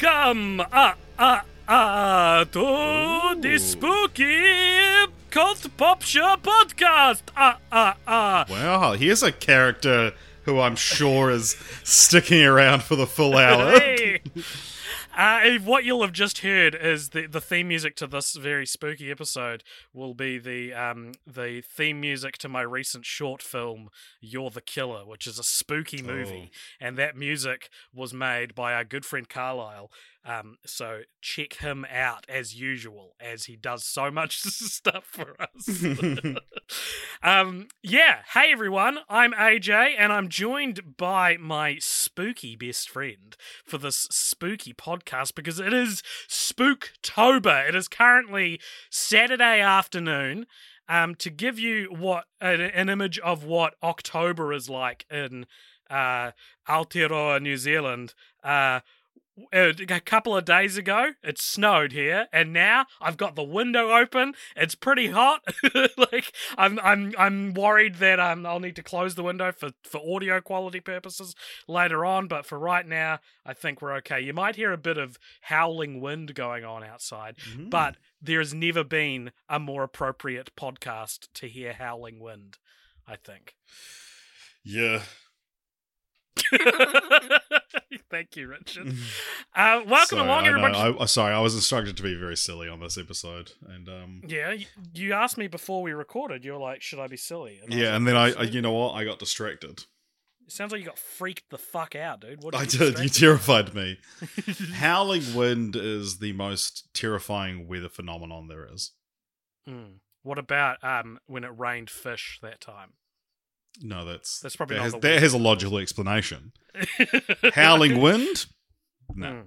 Welcome, uh, uh, uh, to the spooky cult pop show podcast. Uh, uh, uh. Wow, here's a character who I'm sure is sticking around for the full hour. Hey. Uh, what you'll have just heard is the, the theme music to this very spooky episode will be the um the theme music to my recent short film You're the Killer, which is a spooky movie, and that music was made by our good friend Carlisle. Um, so check him out as usual, as he does so much stuff for us. um, yeah. Hey everyone, I'm AJ, and I'm joined by my spooky best friend for this spooky podcast because it is Spooktober. It is currently Saturday afternoon. Um, to give you what an, an image of what October is like in uh, Aotearoa, New Zealand. Uh, a couple of days ago it snowed here and now i've got the window open it's pretty hot. Like i'm i'm i'm worried that um, i'll need to close the window for for audio quality purposes later on but for right now i think we're okay. You might hear a bit of howling wind going on outside but there has never been a more appropriate podcast to hear howling wind i think. Yeah. Thank you, Richard. Uh, welcome Sorry, along, I know, everybody. I, sorry, I was instructed to be very silly on this episode, and um, Yeah, you asked me before we recorded. You were like, "Should I be silly?" And yeah, and then I, I, you know what, I got distracted. It sounds like you got freaked the fuck out, dude. What I you did. You terrified me. Howling wind is the most terrifying weather phenomenon there is. Hmm. What about um when it rained fish that time? No, that's That's probably that not has, that has a logical explanation. Howling wind? No. Mm.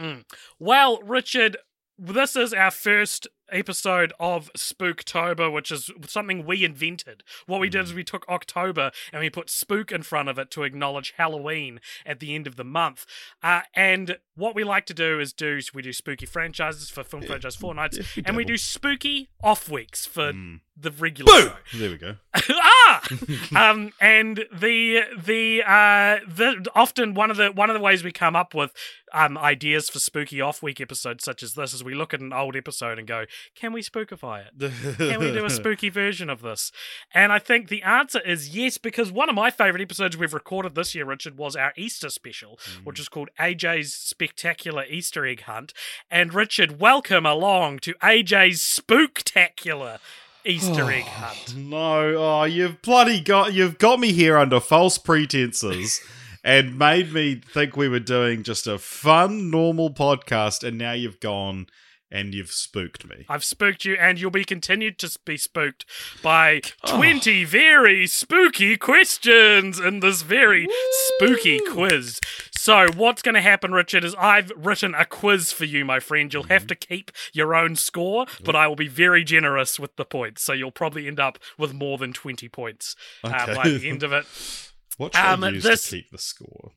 Mm. Well, Richard, this is our first episode of Spooktober, which is something we invented. What we did is we took October and we put spook in front of it to acknowledge Halloween at the end of the month. Uh, and what we like to do is do we do spooky franchises for film franchise fortnights, Yeah, and we do spooky off weeks for Mm. the regular show. There we go. ah um and the the uh the often one of the one of the ways we come up with um ideas for spooky off week episodes such as this is we look at an old episode and go can we spookify it can we do a spooky version of this? And I think the answer is yes, because one of my favorite episodes we've recorded this year, Richard, was our Easter special, which mm. is called AJ's Spectacular Easter Egg Hunt. And Richard, welcome along to AJ's Spooktacular Easter oh, Egg Hunt. No, oh, you've bloody got you've got me here under false pretenses and made me think we were doing just a fun, normal podcast, and now you've gone and you've spooked me. I've spooked you, and you'll be continued to be spooked by Oh. 20 very spooky questions in this very spooky quiz. So, what's going to happen, Richard, is I've written a quiz for you, my friend. You'll Mm-hmm. have to keep your own score, but I will be very generous with the points. So, you'll probably end up with more than 20 points uh, by the end of it. What should Um, I use this- to keep the score?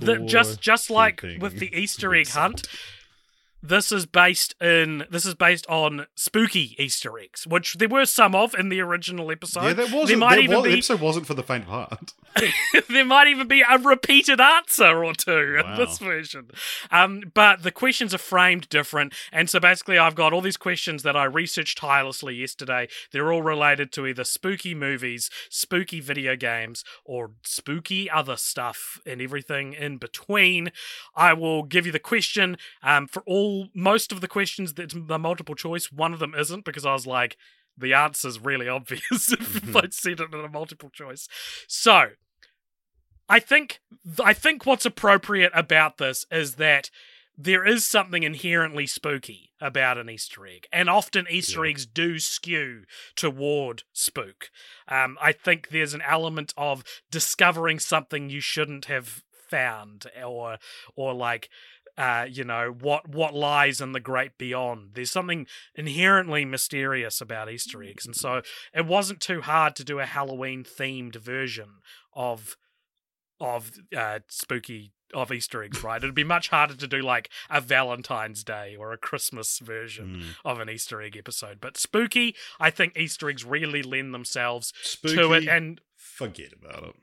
The, Score just just like with the Easter egg hunt, this is based in this is based on spooky Easter eggs, which there were some of in the original episode. Yeah, that wasn't. There might that even was, be episode wasn't for the faint of heart. there might even be a repeated answer or two Wow. in this version. Um, but the questions are framed different. And so basically, I've got all these questions that I researched tirelessly yesterday. They're all related to either spooky movies, spooky video games, or spooky other stuff and everything in between. I will give you the question um, for all most of the questions that the multiple choice. One of them isn't because I was like, the answer's really obvious if I said it in a multiple choice. So, I think I think what's appropriate about this is that there is something inherently spooky about an Easter egg, and often Easter Yeah. eggs do skew toward spook. Um, I think there's an element of discovering something you shouldn't have found, or or like uh, you know what what lies in the great beyond. There's something inherently mysterious about Easter eggs, and so it wasn't too hard to do a Halloween themed version of of uh, spooky of Easter eggs, right? It'd be much harder to do like a Valentine's Day or a Christmas version Mm. of an Easter egg episode. But spooky, I think Easter eggs really lend themselves Spooky, to it and forget about it.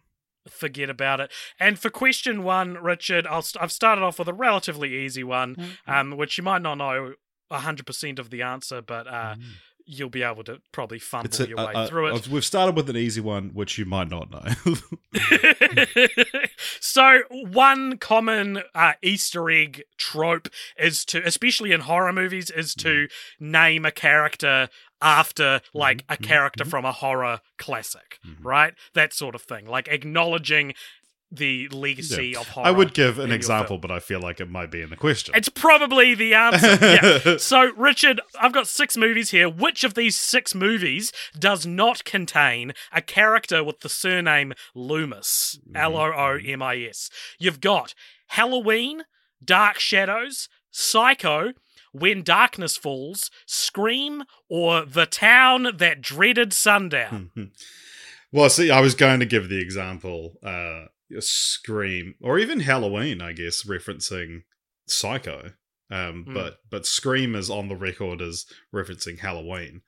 Forget about it. And for question one, Richard, I'll st- I've started off with a relatively easy one, um, which you might not know 100% of the answer, but uh, you'll be able to probably fumble a, your way uh, through it. We've started with an easy one, which you might not know. so one common uh, Easter egg trope is to, especially in horror movies, is to name a character after like a mhm, character from a horror classic, right? That sort of thing, like acknowledging the legacy Yeah. of horror. I would give an example, but I feel like it might be in the question. It's probably the answer. yeah. So, Richard, I've got six movies here. Which of these six movies does not contain a character with the surname Loomis? L O O M I S. You've got Halloween, Dark Shadows, Psycho, When Darkness Falls, Scream, or The Town That Dreaded Sundown. well, see, I was going to give the example, uh, Scream, or even Halloween, I guess, referencing Psycho. Um, Hmm. but but Scream is on the record as referencing Halloween,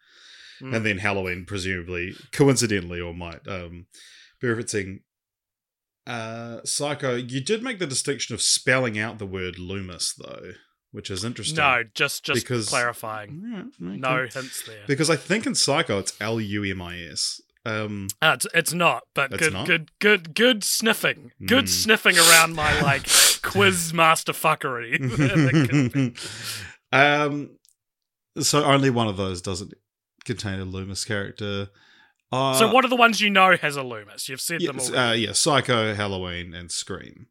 Hmm. and then Halloween presumably, coincidentally, or might um, be referencing uh, Psycho. You did make the distinction of spelling out the word Loomis, though, which is interesting. No, just just Because- clarifying. Yeah, okay. No hints there. because I think in Psycho it's L U M I S. Um, Uh, it's, it's not, but It's good, not? good, good, good sniffing. Good Mm. sniffing around my like quiz master fuckery. That could be. um, so only one of those doesn't contain a Loomis character. Uh, so, what are the ones you know has a Loomis? You've said them all. uh, yeah, Psycho, Halloween, and Scream.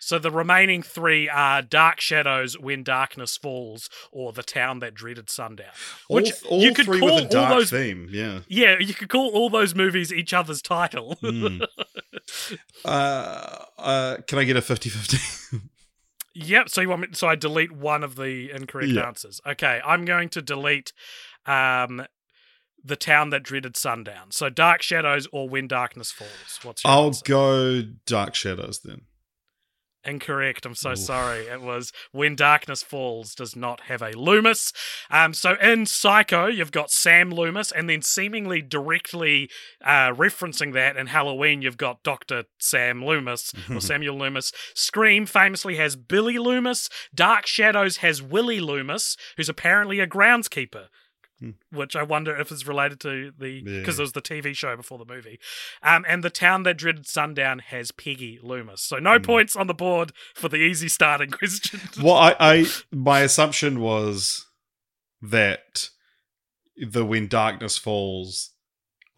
So the remaining three are Dark Shadows, When Darkness Falls, or The Town That Dreaded Sundown. Which all all you could three call with a dark all those. theme. Yeah. Yeah, you could call all those movies each other's title. Mm. uh, uh, can I get a 50-50? Yep. So you want me? So I delete one of the incorrect answers. Okay, I'm going to delete um, the town that dreaded sundown. So Dark Shadows or When Darkness Falls. What's your I'll answer? go Dark Shadows then. Incorrect. I'm so Oof. sorry. It was When Darkness Falls does not have a Loomis. Um, so in Psycho, you've got Sam Loomis, and then seemingly directly uh, referencing that in Halloween, you've got Doctor Sam Loomis or Samuel Loomis. Scream famously has Billy Loomis. Dark Shadows has Willie Loomis, who's apparently a groundskeeper. Hmm. Which I wonder if is related to the Yeah. because it was the TV show before the movie, um, and the town that dreaded sundown has Peggy Loomis. So no Hmm. points on the board for the easy starting question. well, I, I my assumption was that the When Darkness Falls.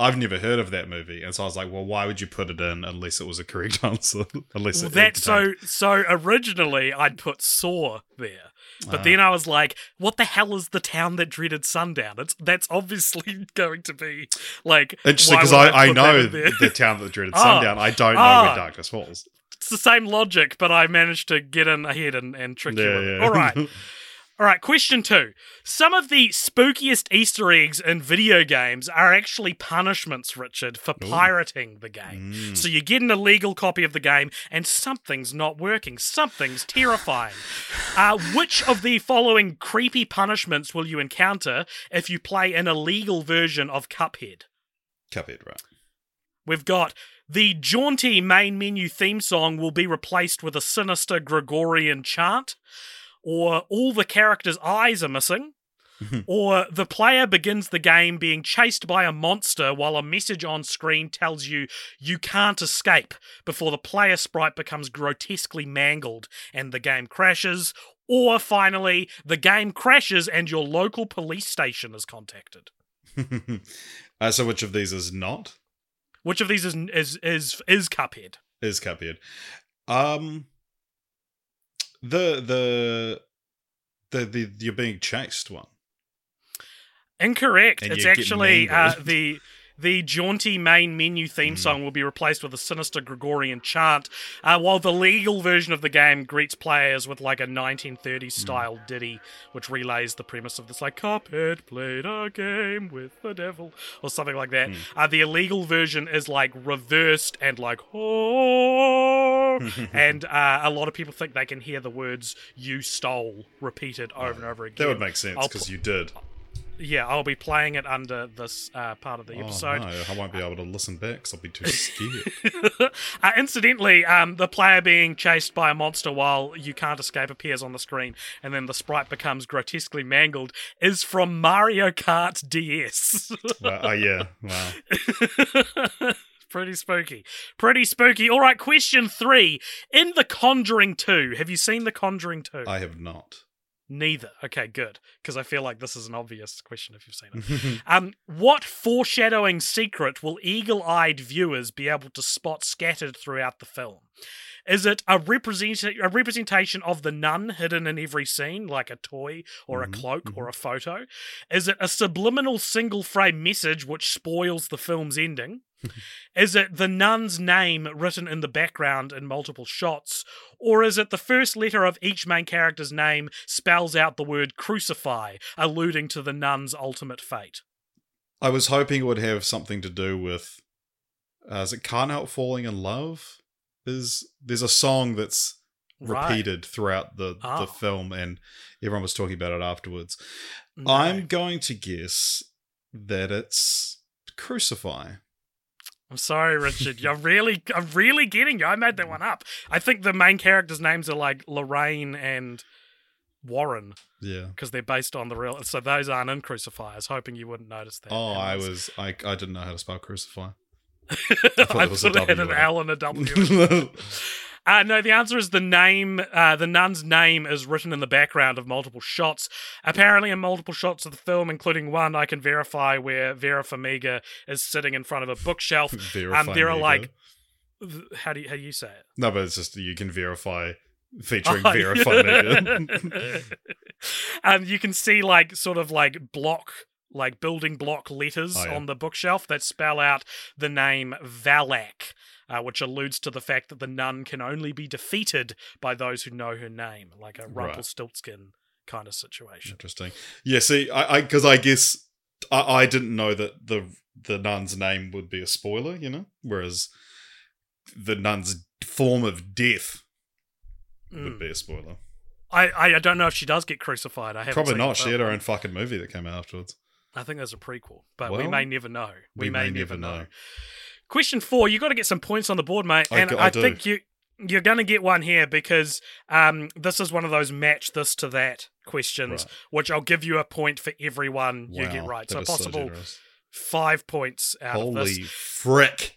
I've never heard of that movie, and so I was like, "Well, why would you put it in unless it was a correct answer? unless Well, it that's so. So originally, I'd put Saw there, but Ah. then I was like, "What the hell is the town that dreaded sundown?" It's that's obviously going to be like Interesting because would I, I know the town that dreaded Ah. sundown. I don't know Ah. where Darkness Falls. it's the same logic, but I managed to get in ahead and, and trick you. with it. All right, all right. Question two: Some of the spookiest Easter eggs in video games are actually punishments, Richard, for Ooh. pirating the game. Mm. So you get an illegal copy of the game, and something's not working. Something's terrifying. Uh, which of the following creepy punishments will you encounter if you play an illegal version of Cuphead? Cuphead, right? We've got The jaunty main menu theme song will be replaced with a sinister Gregorian chant, or all the characters' eyes are missing, or the player begins the game being chased by a monster while a message on screen tells you you can't escape before the player sprite becomes grotesquely mangled and the game crashes, or finally, the game crashes and your local police station is contacted. uh, so which of these is not? Which of these is is is is Cuphead? Is Cuphead. Um the the the the you're being chased one. Incorrect. And it's actually uh, the the jaunty main menu theme song will be replaced with a sinister Gregorian chant, uh, while the legal version of the game greets players with like a 1930s style ditty, which relays the premise of this like Cuphead played a game with the devil or something like that. Uh, the illegal version is like reversed and like oh, and uh, a lot of people think they can hear the words "you stole" repeated over and over again. That would make sense because pu- you did. Yeah, I'll be playing it under this uh, part of the episode. Oh, no, I won't be able to listen back because I'll be too scared. Uh, incidentally, um, the player being chased by a monster while you can't escape appears on the screen, and then the sprite becomes grotesquely mangled, is from Mario Kart DS. Wow, oh yeah, wow. Pretty spooky. Pretty spooky. All right, question three. In The Conjuring 2, have you seen The Conjuring 2? I have not. Neither. Okay, good. Because I feel like this is an obvious question if you've seen it. um, what foreshadowing secret will eagle eyed viewers be able to spot scattered throughout the film? Is it a, represent- a representation of the nun hidden in every scene, like a toy or a Mhm, cloak or a photo? Is it a subliminal single frame message which spoils the film's ending? is it the nun's name written in the background in multiple shots? Or is it the first letter of each main character's name spells out the word crucify, alluding to the nun's ultimate fate? I was hoping it would have something to do with. Uh, is it "Can't Help Falling in Love"? Is there's a song that's Right. repeated throughout the Oh. the film, and everyone was talking about it afterwards. No. I'm going to guess that it's "Crucify." I'm sorry, Richard. You're really, I'm really getting you. I made that one up. I think the main characters' names are like Lorraine and Warren Yeah. because they're based on the real. So those aren't in Crucify. I was hoping you wouldn't notice that. Oh, I was- I I didn't know how to spell "Crucify." I thought it was a it had an W. L and a W. Uh, no, the answer is the name. Uh, the nun's name is written in the background of multiple shots. Apparently, in multiple shots of the film, including one I can verify where Vera Farmiga is sitting in front of a bookshelf. Vera um, there are like, how do you, how do you say it? no, but it's just you can verify featuring Oh, Vera. Farmiga. um, you can see like sort of like block, like building block letters Oh, yeah. on the bookshelf that spell out the name Valak, uh, which alludes to the fact that the nun can only be defeated by those who know her name, like a Right. Rumpelstiltskin kind of situation. Interesting. Yeah. See, I because I, guess I, I didn't know that the the nun's name would be a spoiler. You know, whereas the nun's form of death would Mm. be a spoiler. I, I I don't know if she does get crucified. I haven't Probably not. She had her own fucking movie that came out afterwards. I think there's a prequel, but we may never know. We, may, never know. know. Question four, you got to get some points on the board, mate, I and g- I, think you you're going to get one here because um, this is one of those match this to that questions, Right. which I'll give you a point for every one you get right. So is so possible five points out of this. Holy frick!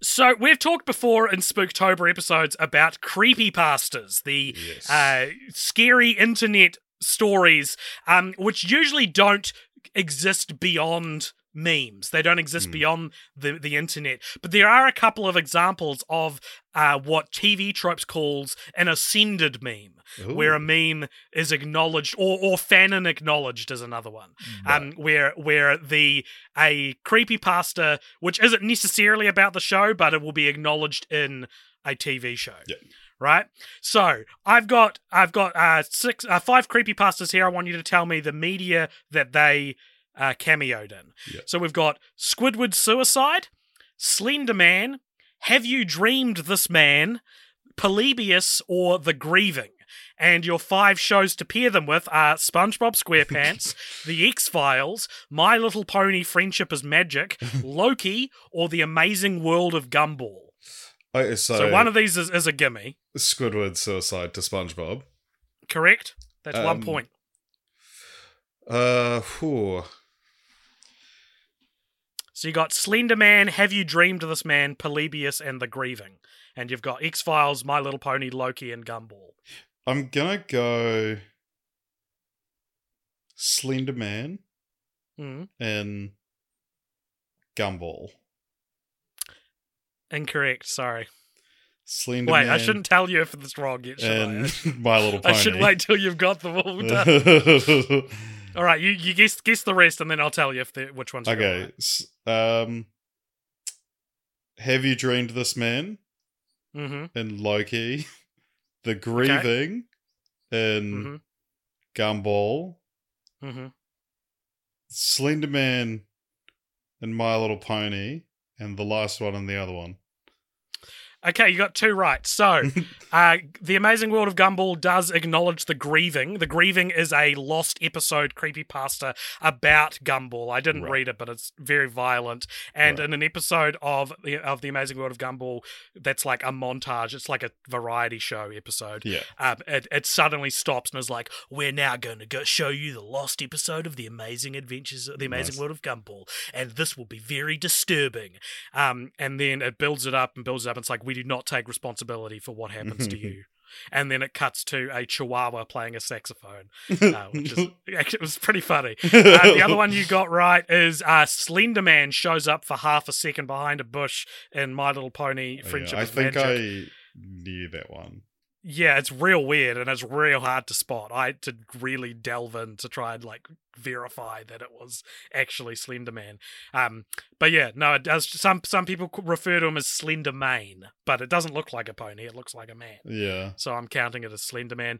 So we've talked before in Spooktober episodes about creepypastas, the Yes. uh, scary internet stories, um, which usually don't exist beyond memes. They don't exist Hmm. beyond the, the internet. But there are a couple of examples of uh, what TV Tropes calls an ascended meme, where a meme is acknowledged or or fanon acknowledged is another one Right. um, where where the a creepypasta which isn't necessarily about the show, but it will be acknowledged in a TV show. Yeah. Right. So I've got I've got uh six uh, five creepypastas here. I want you to tell me the media that they uh, cameoed in. Yeah. So we've got Squidward Suicide, Slender Man, Have You Dreamed This Man, Polybius, or The Grieving. And your five shows to pair them with are SpongeBob SquarePants, The X Files, My Little Pony Friendship is Magic, Loki, or The Amazing World of Gumball. Okay, so, So, one of these is, is a gimme, Squidward suicide to SpongeBob. correct? That's one Um, point. Uh, whew. So you got Slender Man, Have You Dreamed of This Man, Polybius, and The Grieving. And you've got X Files, My Little Pony, Loki, and Gumball. I'm gonna go Slender Man Mm. and Gumball. Incorrect, sorry. Slender Wait, Man I shouldn't tell you if it's wrong yet, should and I? My Little Pony. I should wait till you've got them all done. All right, you, you guess guess the rest, and then I'll tell you if which one's okay. Um, have you dreamed this man Mm-hmm. and Loki, the grieving and Mm-hmm. Gumball, Mm-hmm. Slender Man and My Little Pony, and the last one and the other one. Okay, you got two right. So, uh, The Amazing World of Gumball does acknowledge the grieving. The grieving is a lost episode creepy creepypasta about Gumball. I didn't Right. read it, but it's very violent. And Right. in an episode of the, of the Amazing World of Gumball, that's like a montage. It's like a variety show episode. Yeah. Um, it, it suddenly stops and is like, "We're now going to go show you the lost episode of the Amazing Adventures, of the Amazing Nice. World of Gumball, and this will be very disturbing." Um, and then it builds it up and builds it up. And it's like, "We do not take responsibility for what happens to you." And then it cuts to a chihuahua playing a saxophone, uh, which is actually it was pretty funny. Uh, the other one you got right is uh, Slender Man shows up for half a second behind a bush in My Little Pony: Oh, yeah, Friendship I think Magic. I knew that one. Yeah, it's real weird and it's real hard to spot. I had to really delve in to try and like verify that it was actually Slender Man. Um, but yeah, no, it does. Some some people refer to him as Slender Mane, but it doesn't look like a pony. It looks like a man. Yeah. So I'm counting it as Slender Man.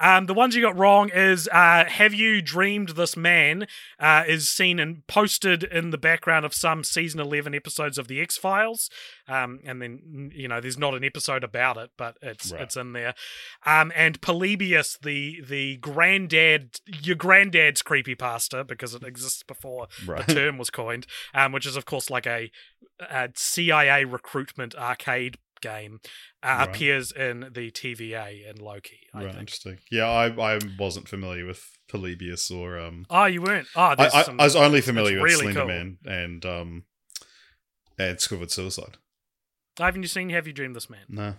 Um, the ones you got wrong is uh, Have You Dreamed This Man uh, is seen and posted in the background of some season 11 episodes of The X Files. Um, and then, you know, there's not an episode about it, but it's Right. it's in there. Um, and Polybius, the, the granddad, your granddad's creepypasta, because it exists before Right. the term was coined, um, which is of course like a, a CIA recruitment arcade game, uh, Right. appears in the TVA in Loki. I right. Interesting. Yeah, I I wasn't familiar with Polybius or um. Oh, you weren't. Oh, I, there's I, some. I was only familiar with really Slender cool. Man and um and Squidward Suicide. Haven't you seen Have You Dreamed This Man? No.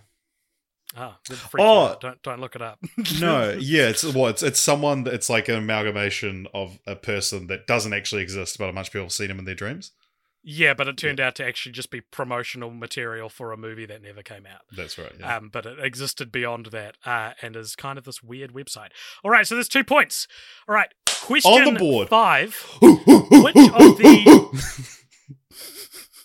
Oh, you Oh. don't don't look it up. No, yeah, it's what it's, it's someone that it's like an amalgamation of a person that doesn't actually exist, but a bunch of people have seen him in their dreams. yeah, but it turned out to actually just be promotional material for a movie that never came out. That's right. Yeah. Um, but it existed beyond that, uh, and is kind of this weird website. All right, so there's two points. All right, question On the board. five. Which of the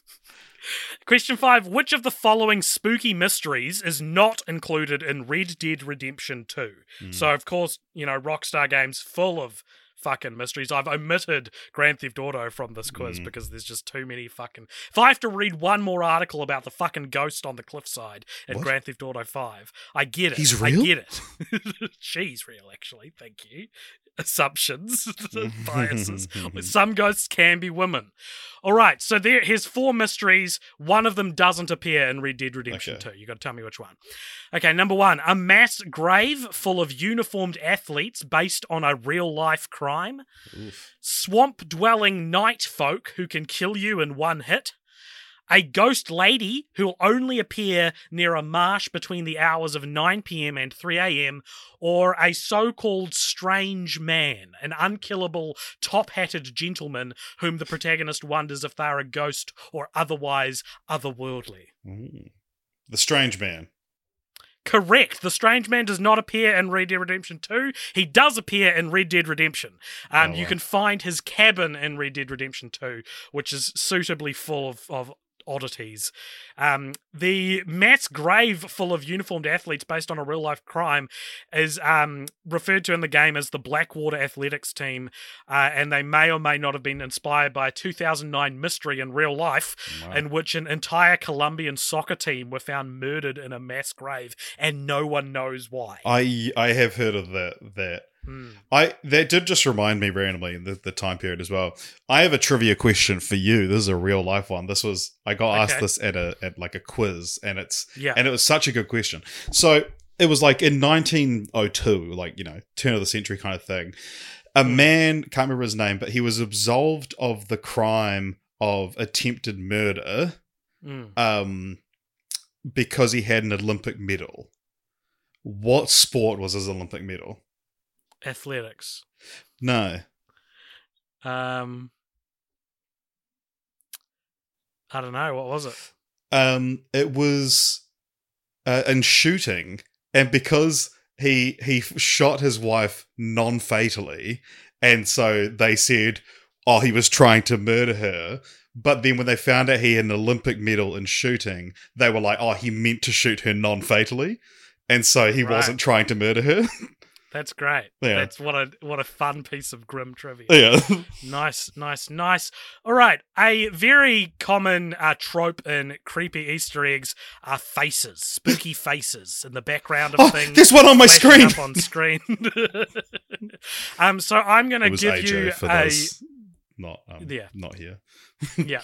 Question five Which of the following spooky mysteries is not included in Red Dead Redemption 2? Mm. So, of course, you know, Rockstar Games full of fucking mysteries. I've omitted Grand Theft Auto from this quiz Mm. because there's just too many fucking. If I have to read one more article about the fucking ghost on the cliffside in What? Grand Theft Auto 5, I get it. He's real? I get it. She's real, actually. Thank you. Assumptions, biases. Some ghosts can be women. All right, so there. Here's four mysteries. One of them doesn't appear in Red Dead Redemption Okay. 2. You got to tell me which one. Okay, number one: a mass grave full of uniformed athletes based on a real life crime. Swamp dwelling night folk who can kill you in one hit. A ghost lady who will only appear near a marsh between the hours of 9 pm and 3 am, or a so called strange man, an unkillable top hatted gentleman whom the protagonist wonders if they're a ghost or otherwise otherworldly. Ooh. The Strange Man. Correct. The Strange Man does not appear in Red Dead Redemption 2. He does appear in Red Dead Redemption. Um, Oh, You can find his cabin in Red Dead Redemption 2, which is suitably full of, of oddities. Um, the mass grave full of uniformed athletes based on a real life crime is um, referred to in the game as the Blackwater Athletics team, uh, and they may or may not have been inspired by a 2009 mystery in real life Wow. in which an entire Colombian soccer team were found murdered in a mass grave, and no one knows why. I I have heard of that that Hmm. I that did just remind me randomly the, the time period as well. I have a trivia question for you. This is a real life one. This was I got asked this at a at like a quiz, and it's Yeah. and it was such a good question. So it was like in 1902, like you know, turn of the century kind of thing. A Hmm. man can't remember his name, but he was absolved of the crime of attempted murder Hmm. um, because he had an Olympic medal. What sport was his Olympic medal? Athletics. No. Um, I don't know. What was it? Um, it was uh, in shooting, and because he he shot his wife non fatally, and so they said, "Oh, he was trying to murder her." But then when they found out he had an Olympic medal in shooting, they were like, "Oh, he meant to shoot her non fatally," and so he Right. wasn't trying to murder her. That's great. Yeah. That's what a what a fun piece of grim trivia. yeah. Nice, nice, nice. All right, a very common uh, trope in creepy Easter eggs are faces, spooky faces in the background of Oh, things. This one on my screen. Up on screen. um, so I'm going to give AJ you for a those not um, Yeah. not here. yeah.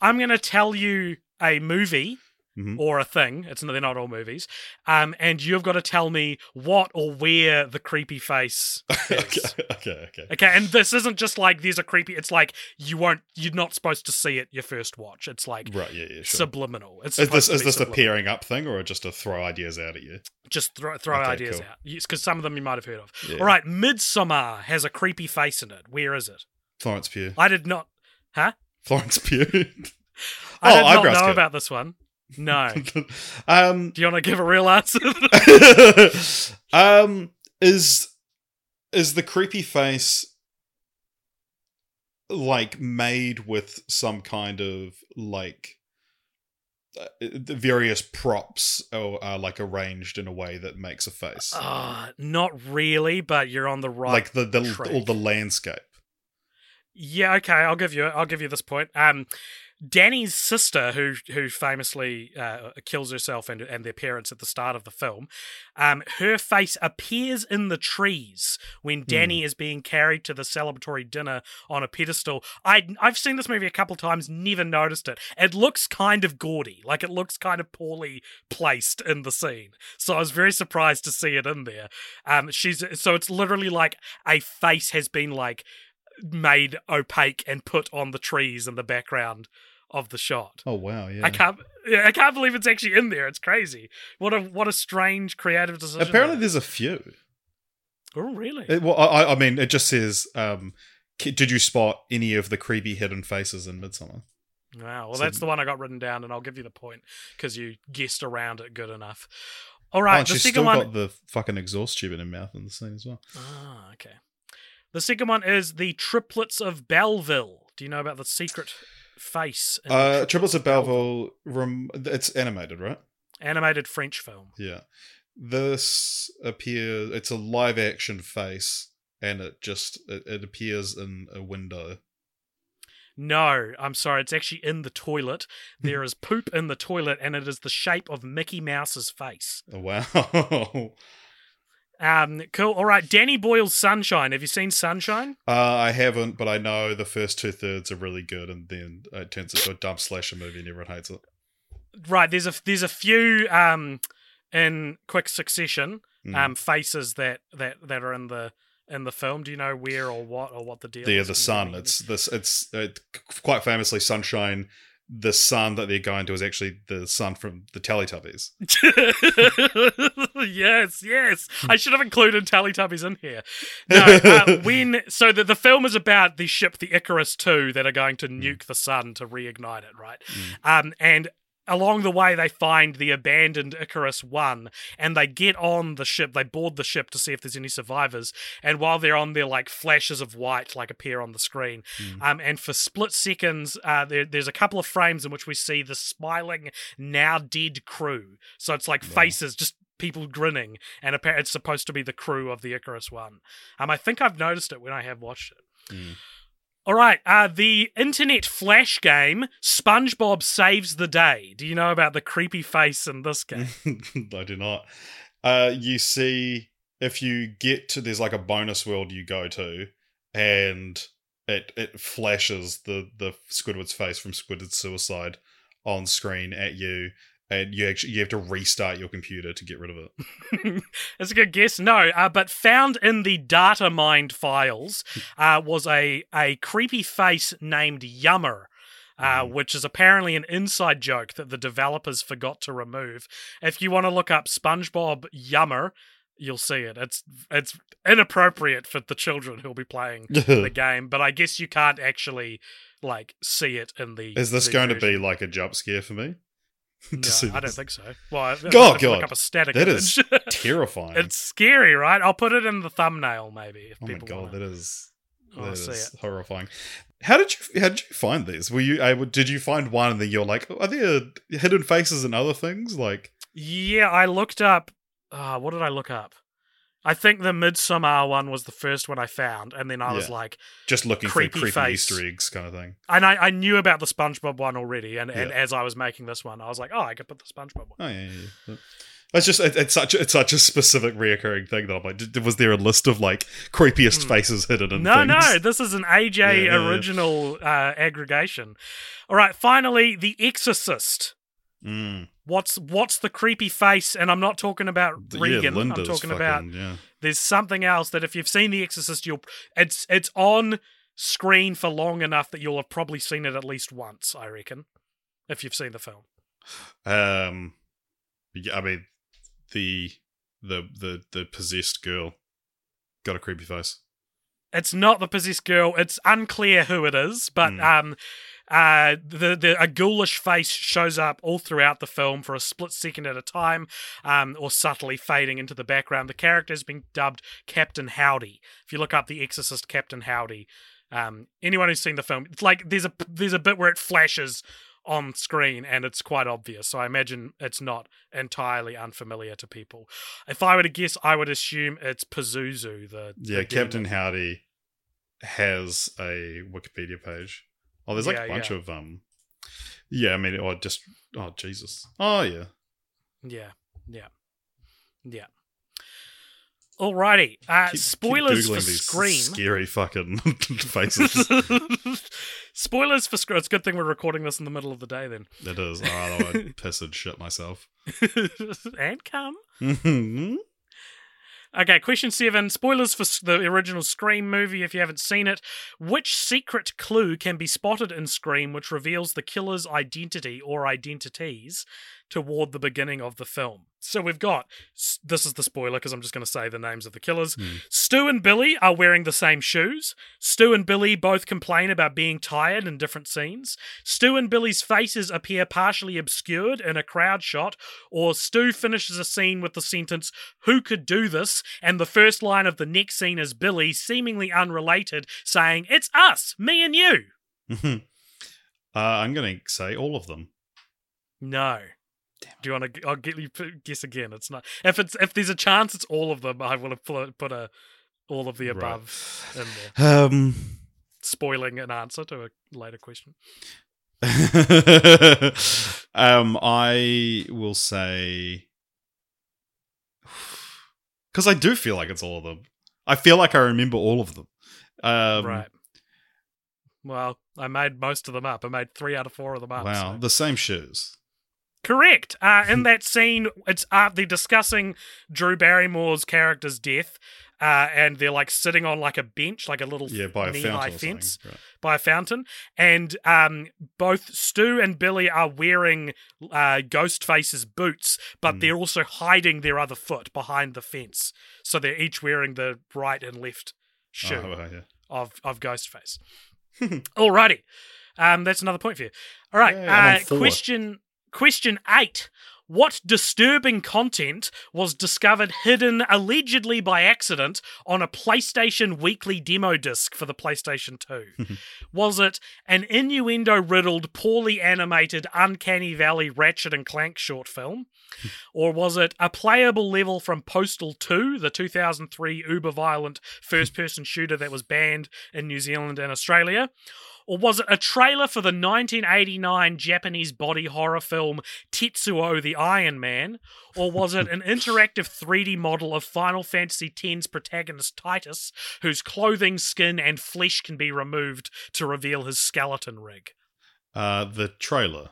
I'm going to tell you a movie Mhm. or a thing. It's not—they're not all movies. Um, and you've got to tell me what or where the creepy face is. okay, okay, okay. Okay, and this isn't just like there's a creepy. It's like you won't. You're not supposed to see it your first watch. It's like Right, yeah, yeah, sure. subliminal. It's is this is this a pairing up thing or just to throw ideas out at you? Just throw throw Okay, ideas cool. out because some of them you might have heard of. Yeah. All right, Midsommar has a creepy face in it. Where is it? Florence Pugh. I did not. Huh? Florence Pugh. I Oh, did not know good. about this one. No. um, Do you want to give a real answer? um, is is the creepy face like made with some kind of like uh, the various props or are like arranged in a way that makes a face uh, not really, but you're on the right. like the the track. all the landscape Yeah, okay, I'll give you I'll give you this point. Um Dani's sister, who who famously uh, kills herself and and their parents at the start of the film, um, her face appears in the trees when Dani is being carried to the celebratory dinner on a pedestal. I I've seen this movie a couple times, never noticed it. It looks kind of gaudy, like it looks kind of poorly placed in the scene. So I was very surprised to see it in there. Um, she's so it's literally like a face has been like made opaque and put on the trees in the background of the shot. oh wow yeah I can't I can't believe it's actually in there. It's crazy. What a what a strange creative decision. apparently there's a few. Oh really? It, well, I, I mean, it just says, um, "Did you spot any of the creepy hidden faces in Midsommar?" wow. Well so- that's the one I got written down and I'll give you the point because you guessed around it good enough. All right, oh, the she's second still one got the fucking exhaust tube in her mouth in the scene as well. Ah, okay. The second one is the triplets of Belleville. Do you know about the secret face? Uh, Triplets of Belleville, rem- it's animated, right? Animated French film. Yeah. This appears. It's a live action face, and it just it, it appears in a window. No, I'm sorry. It's actually in the toilet. There is poop in the toilet, and it is the shape of Mickey Mouse's face. Oh, wow. Um, cool. All right, Danny Boyle's Sunshine. Have you seen Sunshine? Uh, I haven't, but I know the first two thirds are really good, and then it turns into a dumb slasher movie, and everyone hates it. Right. There's a there's a few um in quick succession Mm. um faces that that that are in the in the film. Do you know where or what or what the deal? They're the sun. It's this. It's uh, quite famously Sunshine. The sun that they're going to is actually the sun from the Teletubbies. yes, yes. I should have included Teletubbies in here. No, uh, when so the, the film is about the ship, the Icarus Two, that are going to nuke the sun to reignite it, right? Um, and along the way they find the abandoned Icarus One, and they get on the ship. They board the ship to see if there's any survivors. And while they're on there, like flashes of white like appear on the screen. Um, and for split seconds, uh, there, there's a couple of frames in which we see the smiling, now dead crew. So it's like faces, just people grinning, and apparently it's supposed to be the crew of the Icarus One. Um, I think I've noticed it when I have watched it. Mm. All right, uh, the internet flash game SpongeBob Saves the Day. Do you know about the creepy face in this game? I do not. Uh, you see if you get to there's like a bonus world you go to, and it it flashes the the Squidward's face from Squidward's suicide on screen at you, and you actually you have to restart your computer to get rid of it. That's a good guess. No, uh, but found in the data mined files uh, was a a creepy face named Yummer. Uh, Mhm. which is apparently an inside joke that the developers forgot to remove. If you want to look up SpongeBob Yummer, you'll see it. It's it's inappropriate for the children who'll be playing the game, but I guess you can't actually like see it in the. Is this the going to be like a jump scare for me? No, I don't think so. Well, Oh, I God. up a static That image. is Terrifying. it's scary, right? I'll put it in the thumbnail, maybe. If oh my god, wanna- that is that see is it. horrifying. How did you how did you find these? Were you able? Did you find one and then you're like, are there hidden faces and other things? Like, Yeah, I looked up. Uh, what did I look up? I think the Midsommar one was the first one I found, and then I was like, just looking Creepy for creepy face. Easter eggs kind of thing. and I, I knew about the SpongeBob one already, and, and as I was making this one, I was like, oh, I could put the SpongeBob one. Oh yeah, yeah. yeah. It's just it, it's such it's such a specific reoccurring thing that I'm like, was there a list of like creepiest Hmm. faces hidden in No, things? no, no, this is an AJ Yeah, yeah, yeah. original uh, aggregation. All right, finally, The Exorcist. Mm. What's what's the creepy face? And I'm not talking about The- Regan. yeah, I'm talking fucking, about yeah. there's something else that if you've seen The Exorcist, you'll it's it's on screen for long enough that you'll have probably seen it at least once. I reckon, if you've seen the film. Um, I mean, the the the the possessed girl got a creepy face. It's not the possessed girl. It's unclear who it is, but Hmm. um, uh, the the a ghoulish face shows up all throughout the film for a split second at a time, um, or subtly fading into the background. The character has been dubbed Captain Howdy. If you look up The Exorcist, Captain Howdy, um, anyone who's seen the film, it's like there's a there's a bit where it flashes on screen and it's quite obvious. So I imagine it's not entirely unfamiliar to people. If I were to guess, I would assume it's Pazuzu. The Yeah, the Captain. Howdy has a Wikipedia page. Oh, there's like Yeah, a bunch yeah. of um. Yeah, I mean, or just oh Jesus. Oh yeah. Yeah, yeah, yeah. Alrighty. Uh, Keep- keep spoilers for these Scream. Scary fucking faces. spoilers for Scream. It's a good thing we're recording this in the middle of the day then. it is. Oh, I would piss and shit myself. and come. Okay, question seven. Spoilers for the original Scream movie if you haven't seen it. Which secret clue can be spotted in Scream which reveals the killer's identity or identities toward the beginning of the film? So we've got this is the spoiler because I'm just going to say the names of the killers. Hmm. Stu and Billy are wearing the same shoes. Stu and Billy both complain about being tired in different scenes. Stu and Billy's faces appear partially obscured in a crowd shot, or Stu finishes a scene with the sentence, Who could do this? And the first line of the next scene is Billy, seemingly unrelated, saying, It's us, me and you. uh, I'm going to say all of them. No. Do you want to? I'll get you guess again. It's not. If it's if there's a chance, it's all of them. I will have put put a all of the Right. above in there. Um. spoiling an answer to a later question. um, I will say because I do feel like it's all of them. I feel like I remember all of them. Um, right. Well, I made most of them up. I made three out of four of them up. Wow, so- the same shoes. Correct. Uh, in that scene, it's uh, they're discussing Drew Barrymore's character's death, uh, and they're like sitting on like a bench, like a little Yeah, by a knee-high fence. Right. by a fountain, and um, both Stu and Billy are wearing uh, Ghostface's boots, but Mm. they're also hiding their other foot behind the fence, so they're each wearing the right and left shoe Oh, well, yeah. of of Ghostface. Alrighty, um, that's another point for you. All right, Yay, uh, question question eight. What disturbing content was discovered hidden allegedly by accident on a PlayStation Weekly demo disc for the PlayStation 2? was it an innuendo riddled, poorly animated, Uncanny Valley Ratchet and Clank short film? or was it a playable level from Postal 2, the 2003 uber violent first person shooter that was banned in New Zealand and Australia? Or was it a trailer for the 1989 Japanese body horror film Tetsuo the Iron Man? Or was it an interactive 3D model of Final Fantasy X's protagonist Tidus, whose clothing, skin, and flesh can be removed to reveal his skeleton rig? Uh, the trailer.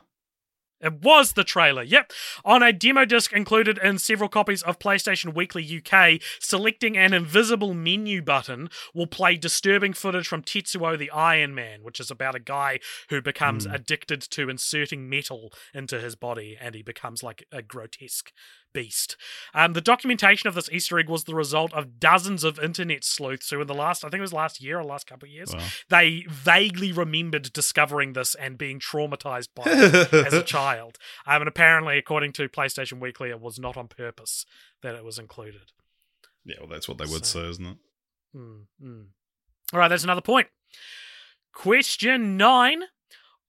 It was the trailer, yep. On a demo disc included in several copies of PlayStation Weekly UK, selecting an invisible menu button will play disturbing footage from Tetsuo the Iron Man, which is about a guy who becomes Mm. addicted to inserting metal into his body and he becomes like a grotesque beast. Um, the documentation of this Easter egg was the result of dozens of internet sleuths who, in the last, I think it was last year or last couple of years, Wow. they vaguely remembered discovering this and being traumatized by it as a child. Um, and apparently, according to PlayStation Weekly, it was not on purpose that it was included. Yeah, well, that's what they would So- say, isn't it? Mm, mm. All right, that's another point. Question nine.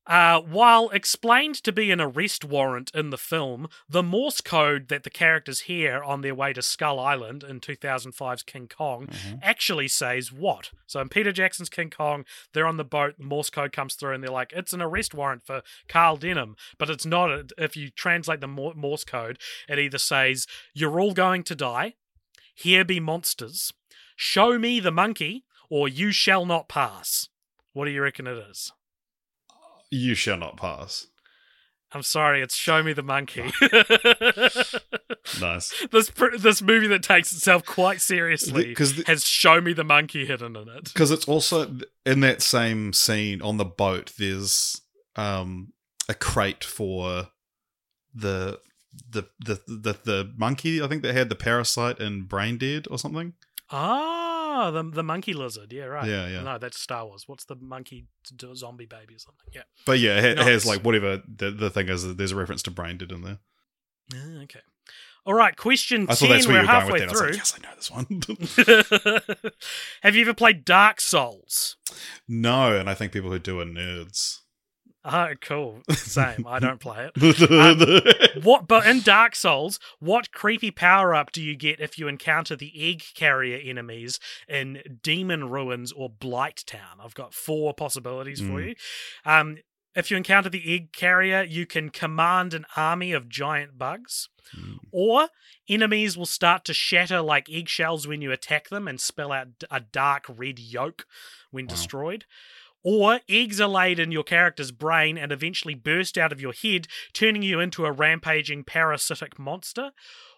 Uh, while explained to be an arrest warrant in the film, the Morse code that the characters hear on their way to Skull Island in 2005's King Kong Mhm. actually says what? So in Peter Jackson's King Kong, they're on the boat, the Morse code comes through, and they're like, it's an arrest warrant for Carl Denham. But it's not. If you translate the Morse code, it either says, you're all going to die, here be monsters, show me the monkey, or you shall not pass. What do you reckon it is? You shall not pass. I'm sorry, it's Show Me the Monkey. Nice. this pr- this movie that takes itself quite seriously Because has Show Me the Monkey hidden in it. because it's also in that same scene on the boat. There's um a crate for the the the the, the monkey. I think that had the parasite and brain dead or something. Ah, the the monkey lizard. Yeah, right. Yeah, yeah. No, that's Star Wars. What's the monkey d- zombie baby or something? Yeah. But yeah, it, Nice. has like whatever the the thing is. There's a reference to brain dead in there. Ah, okay. All right. Question I thought ten. that's where We're halfway with that. I through. was like, yes, I know this one. Have you ever played Dark Souls? no, and I think people who do are nerds. Ah, cool. Same. I don't play it. What? But in Dark Souls, what creepy power up do you get if you encounter the egg carrier enemies in Demon Ruins or Blight Town? I've got four possibilities for Mm. you. Um, if you encounter the egg carrier, you can command an army of giant bugs, Mm. or enemies will start to shatter like eggshells when you attack them and spell out a dark red yolk when Wow. destroyed. Or eggs are laid in your character's brain and eventually burst out of your head, turning you into a rampaging parasitic monster.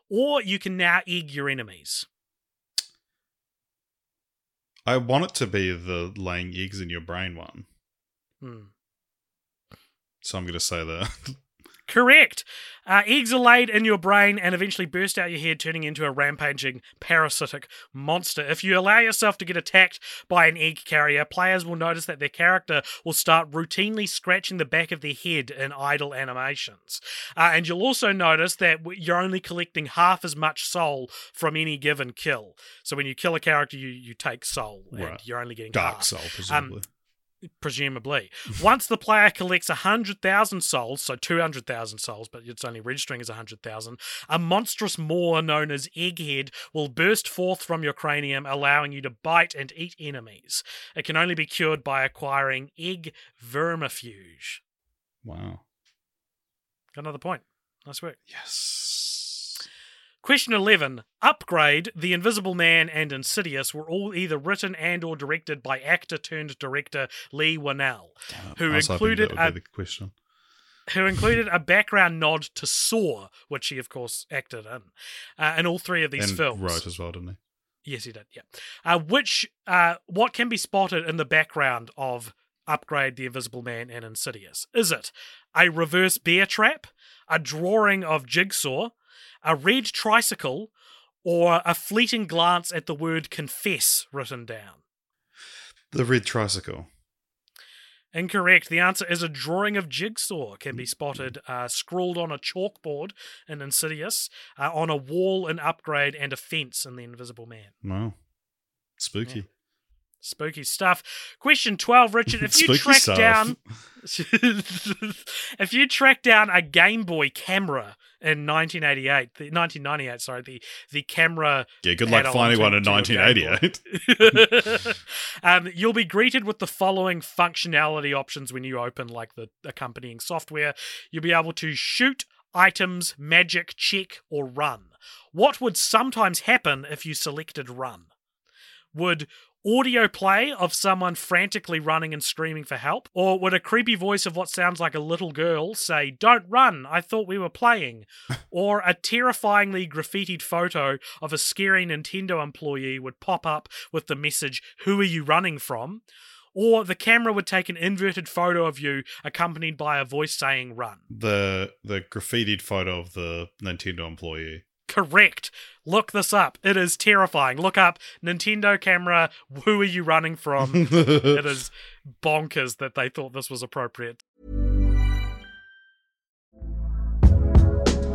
Or you can now egg your enemies. I want it to be the laying eggs in your brain one, Hmm. so I'm going to say that. Correct. Uh, eggs are laid in your brain and eventually burst out your head, turning into a rampaging parasitic monster. If you allow yourself to get attacked by an egg carrier, players will notice that their character will start routinely scratching the back of their head in idle animations. Uh, and you'll also notice that you're only collecting half as much soul from any given kill. So when you kill a character, you, you take soul, and Right. you're only getting Dark half soul, presumably. Presumably. Once the player collects 100,000 souls, so 200,000 souls, but it's only registering as 100,000, a monstrous maw known as Egghead will burst forth from your cranium, allowing you to bite and eat enemies. It can only be cured by acquiring Egg Vermifuge. wow. Got another point. Nice work. Yes. Question 11. Upgrade, The Invisible Man, and Insidious were all either written and or directed by actor turned director Leigh Whannell. Damn. Who included a- question. who included a background nod to Saw, which he, of course, acted in, uh, in all three of these and films. wrote as well, didn't he? Yes, he did. Yeah. Uh, which, uh, what can be spotted in the background of Upgrade, The Invisible Man, and Insidious? Is it a reverse bear trap, a drawing of Jigsaw, a red tricycle, or a fleeting glance at the word confess written down? The red tricycle. Incorrect. The answer is a drawing of Jigsaw can be spotted uh, scrawled on a chalkboard in Insidious, uh, on a wall in Upgrade, and a fence in The Invisible Man. Wow. Spooky. Spooky stuff. Question 12, Richard. If you track stuff. down if you track down a Game Boy camera in 1988, the 1998, sorry, the the camera Yeah, good luck finding one in to a Game Boy. 1988. um, you'll be greeted with the following functionality options when you open like the accompanying software. You'll be able to shoot items, magic, check, or run. What would sometimes happen if you selected run? Would audio play of someone frantically running and screaming for help? Or would a creepy voice of what sounds like a little girl say, Don't run, I thought we were playing? or a terrifyingly graffitied photo of a scary Nintendo employee would pop up with the message, Who are you running from? Or the camera would take an inverted photo of you accompanied by a voice saying, Run. the the graffitied photo of the Nintendo employee. Correct. Look this up. It is terrifying. Look up Nintendo camera. Who are you running from? it is bonkers that they thought this was appropriate.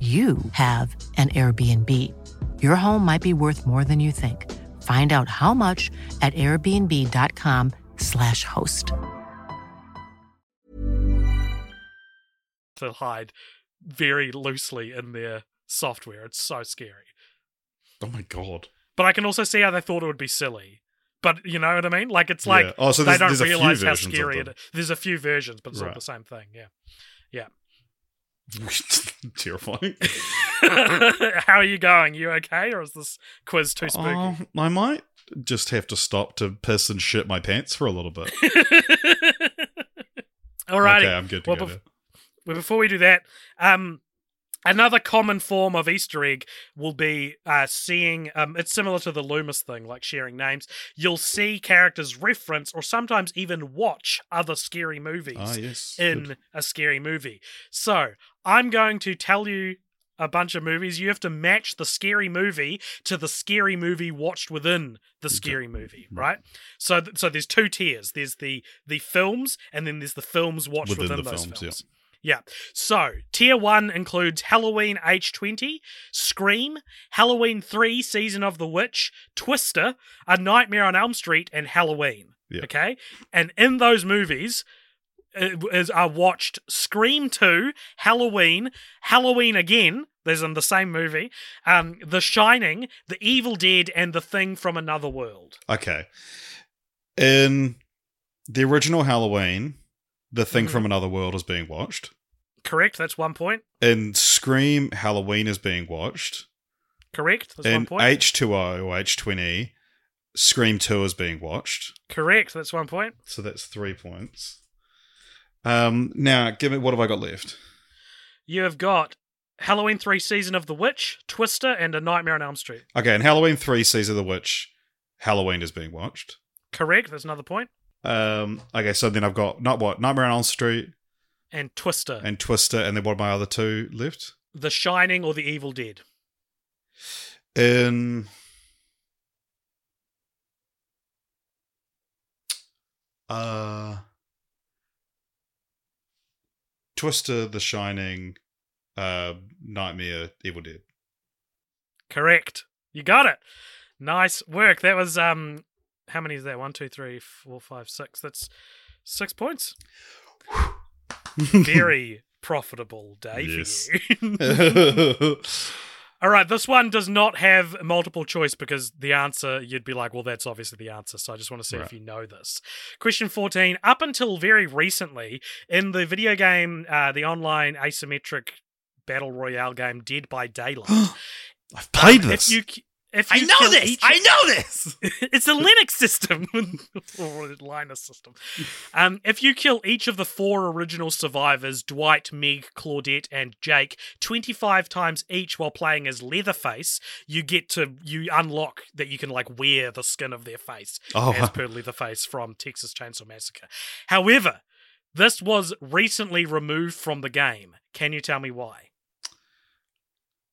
you have an Airbnb. Your home might be worth more than you think. Find out how much at airbnb.com/slash host. To hide very loosely in their software. It's so scary. Oh my god. But I can also see how they thought it would be silly. But you know what I mean? Like it's like Yeah. Oh, so they don't there's a few realize how scary them. it is. There's a few versions, but it's all Right. the same thing. Yeah. Yeah. Terrifying. how are you going? You okay, or is this quiz too spooky? Oh, I might just have to stop to piss and shit my pants for a little bit. Alrighty. Okay, I'm good to Well, go bef-. Well, before we do that, um, another common form of Easter egg will be uh, seeing. Um, it's similar to the Loomis thing, like sharing names. You'll see characters reference or sometimes even watch other scary movies Ah, yes. in good. a scary movie. So I'm going to tell you a bunch of movies. You have to match the scary movie to the scary movie watched within the scary movie, right? So, th- so there's two tiers. There's the the films, and then there's the films watched Within within, the those films, films. yeah. Yeah. So, tier one includes Halloween H20, Scream, Halloween 3, Season of the Witch, Twister, A Nightmare on Elm Street, and Halloween. Yeah. Okay? And in those movies, uh, is are watched Scream 2, Halloween, Halloween again, there's in the same movie, um, The Shining, The Evil Dead, and The Thing from Another World. Okay. In the original Halloween, the thing Mhm. from another world is being watched. Correct? That's one point. In Scream, Halloween is being watched. Correct? That's one point. H2O or H20, Scream 2 is being watched. Correct? That's one point. So that's three points. Um, now, give me what have I got left? You have got Halloween 3 Season of the Witch, Twister, and A Nightmare on Elm Street. Okay, and Halloween 3 Season of the Witch, Halloween is being watched. Correct? That's another point. Um, okay, so then I've got not what Nightmare on Elm Street And Twister, and Twister, and then what are my other two left? The Shining, or The Evil Dead. In uh, Twister, The Shining, uh, Nightmare, Evil Dead. Correct. You got it. Nice work. That was um how many is that? One, two, three, four, five, six. That's six points. Very profitable day Yes. for you. All right, this one does not have multiple choice because the answer, you'd be like, well, that's obviously the answer. So I just want to see Right. if you know this. Question 14. Up until very recently, in the video game, uh, the online asymmetric battle royale game Dead by Daylight, I've played um, this. If you, I know this. I know this. it's a Linux system or a Linus system. Um, if you kill each of the four original survivors, Dwight, Meg, Claudette, and Jake, twenty-five times each while playing as Leatherface, you get to you unlock that you can like wear the skin of their face Oh, as per Leatherface from Texas Chainsaw Massacre. However, this was recently removed from the game. Can you tell me why?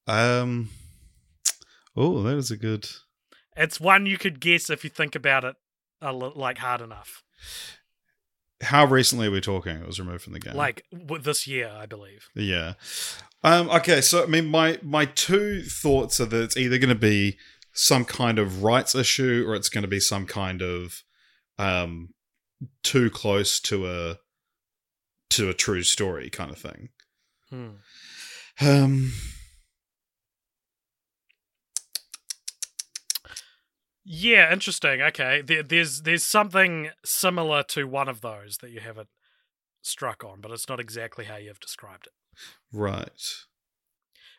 um. Oh, that is a good. It's one you could guess if you think about it a li- like hard enough. How recently are we talking? It was removed from the game. Like w- this year, I believe. Yeah. Um, okay, so I mean, my my two thoughts are that it's either going to be some kind of rights issue or it's going to be some kind of um, too close to a to a true story kind of thing. Hmm. Um, Yeah, interesting. Okay, there, there's there's something similar to one of those that you haven't struck on, but it's not exactly how you've described it. right.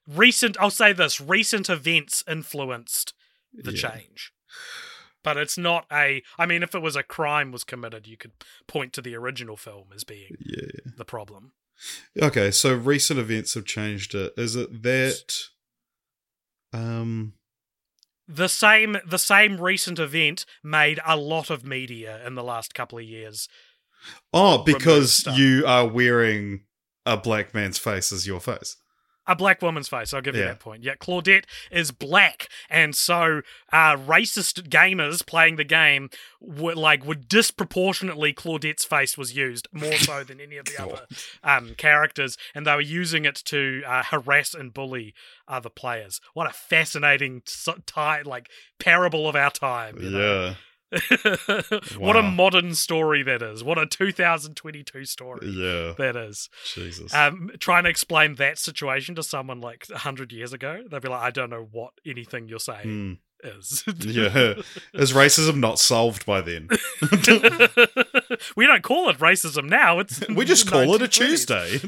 Recent, I'll say this: recent events influenced the Yeah. change, but it's not a. I mean, if it was a crime was committed, you could point to the original film as being Yeah. the problem. Okay, so recent events have changed it. Is it that? Um. The same the same recent event made a lot of media in the last couple of years. Oh, because you are wearing a black man's face as your face. A black woman's face, I'll give you Yeah. that point. Yeah, Claudette is black, and so uh, racist gamers playing the game were like would disproportionately Claudette's face was used more so than any of the other um, characters, and they were using it to uh, harass and bully other players. What a fascinating ti like parable of our time. you know? What a modern story that is. What a 2022 story Yeah. that is. Jesus. Um, trying to explain that situation to someone like 100 years ago, they'd be like, I don't know what anything you're saying Hmm. is. Yeah. Is racism not solved by then? we don't call it racism now. It's we just call it a Tuesday.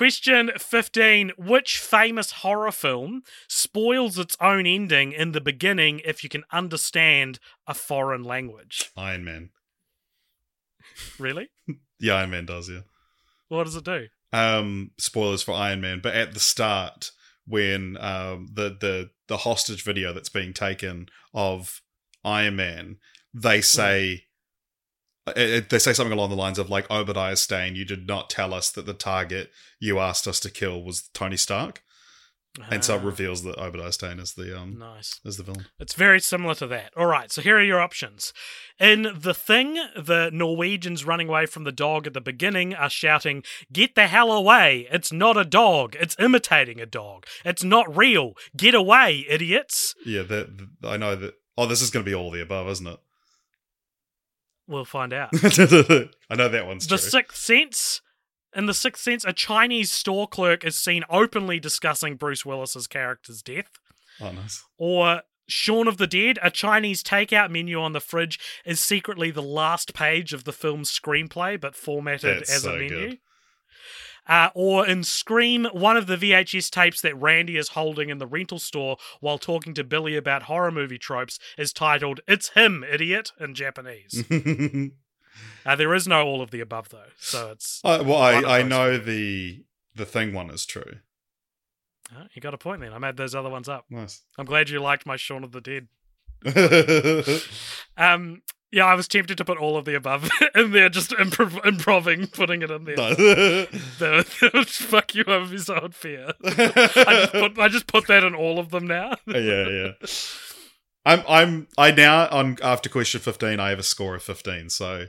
Question 15. Which famous horror film spoils its own ending in the beginning if you can understand a foreign language? Iron Man. Really? Yeah, Iron Man does, yeah. What does it do? Um, spoilers for Iron Man, but at the start, when um the the the hostage video that's being taken of Iron Man, they say uh, uh, they say something along the lines of like Obadiah Stane, you did not tell us that the target you asked us to kill was Tony Stark, and so it Ah, reveals that Obadiah Stane is the um Nice. is the villain. It's very similar to that. All right, so here are your options. In The Thing, the Norwegians running away from the dog at the beginning are shouting, Get the hell away! It's not a dog. It's imitating a dog. It's not real. Get away, idiots! Yeah, that I know that. Oh, this is going to be all the above, isn't it? We'll find out. I know that one's the true. Sixth Sense. In The Sixth Sense, a Chinese store clerk is seen openly discussing Bruce Willis's character's death. oh, nice. Or Shaun of the Dead, a Chinese takeout menu on the fridge is secretly the last page of the film's screenplay, but formatted That's as so a menu. good. Uh, or in Scream, one of the VHS tapes that Randy is holding in the rental store while talking to Billy about horror movie tropes is titled "It's Him, Idiot" in Japanese. uh, there is no all of the above though, so it's I, well, I, I know the the thing one is true. uh, you got a point then. I made those other ones up. Nice. I'm glad you liked my Shaun of the Dead. Um, yeah, I was tempted to put all of the above in there, just improv- improving, putting it in there. That that would fuck you over so unfair. I just put I just put that in all of them now. yeah, yeah. I'm I'm I now on after question fifteen I have a score of fifteen. So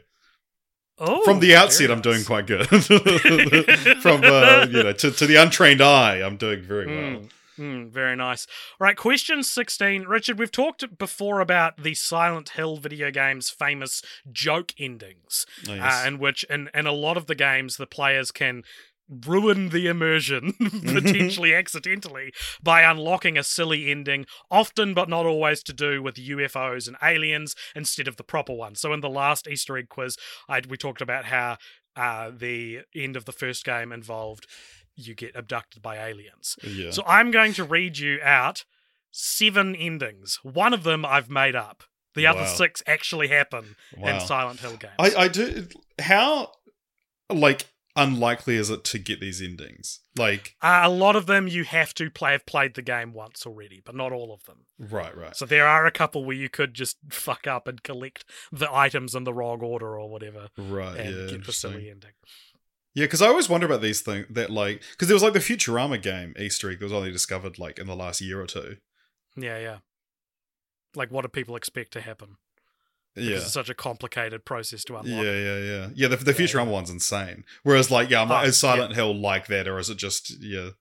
Oh, from the outset I'm doing quite good. from uh, you know to, to the untrained eye I'm doing very well. Mm, mm, very nice. All right, question 16. Richard, we've talked before about the Silent Hill video game's famous joke endings, Oh, uh, in which, in, in a lot of the games, the players can ruin the immersion, potentially accidentally, by unlocking a silly ending, often but not always to do with UFOs and aliens instead of the proper one. So in the last Easter egg quiz, I, we talked about how uh, the end of the first game involved you get abducted by aliens. Yeah. So I'm going to read you out seven endings. One of them I've made up. The other Wow. six actually happen Wow. in Silent Hill games. I, I do. How like unlikely is it to get these endings? Like, Uh, a lot of them you have to play have played the game once already, but not all of them. right, right. So there are a couple where you could just fuck up and collect the items in the wrong order or whatever, Right, and yeah, get the silly ending. Yeah, because I always wonder about these things that like because there was like the Futurama game Easter egg that was only discovered like in the last year or two. Yeah, yeah. Like, what do people expect to happen? Because Yeah. it's such a complicated process to Yeah, unlock. yeah, yeah. Yeah, the, the Yeah, Futurama yeah. one's insane. Whereas, like, yeah, I'm Oh, is Silent Hill like that, or is it just, yeah?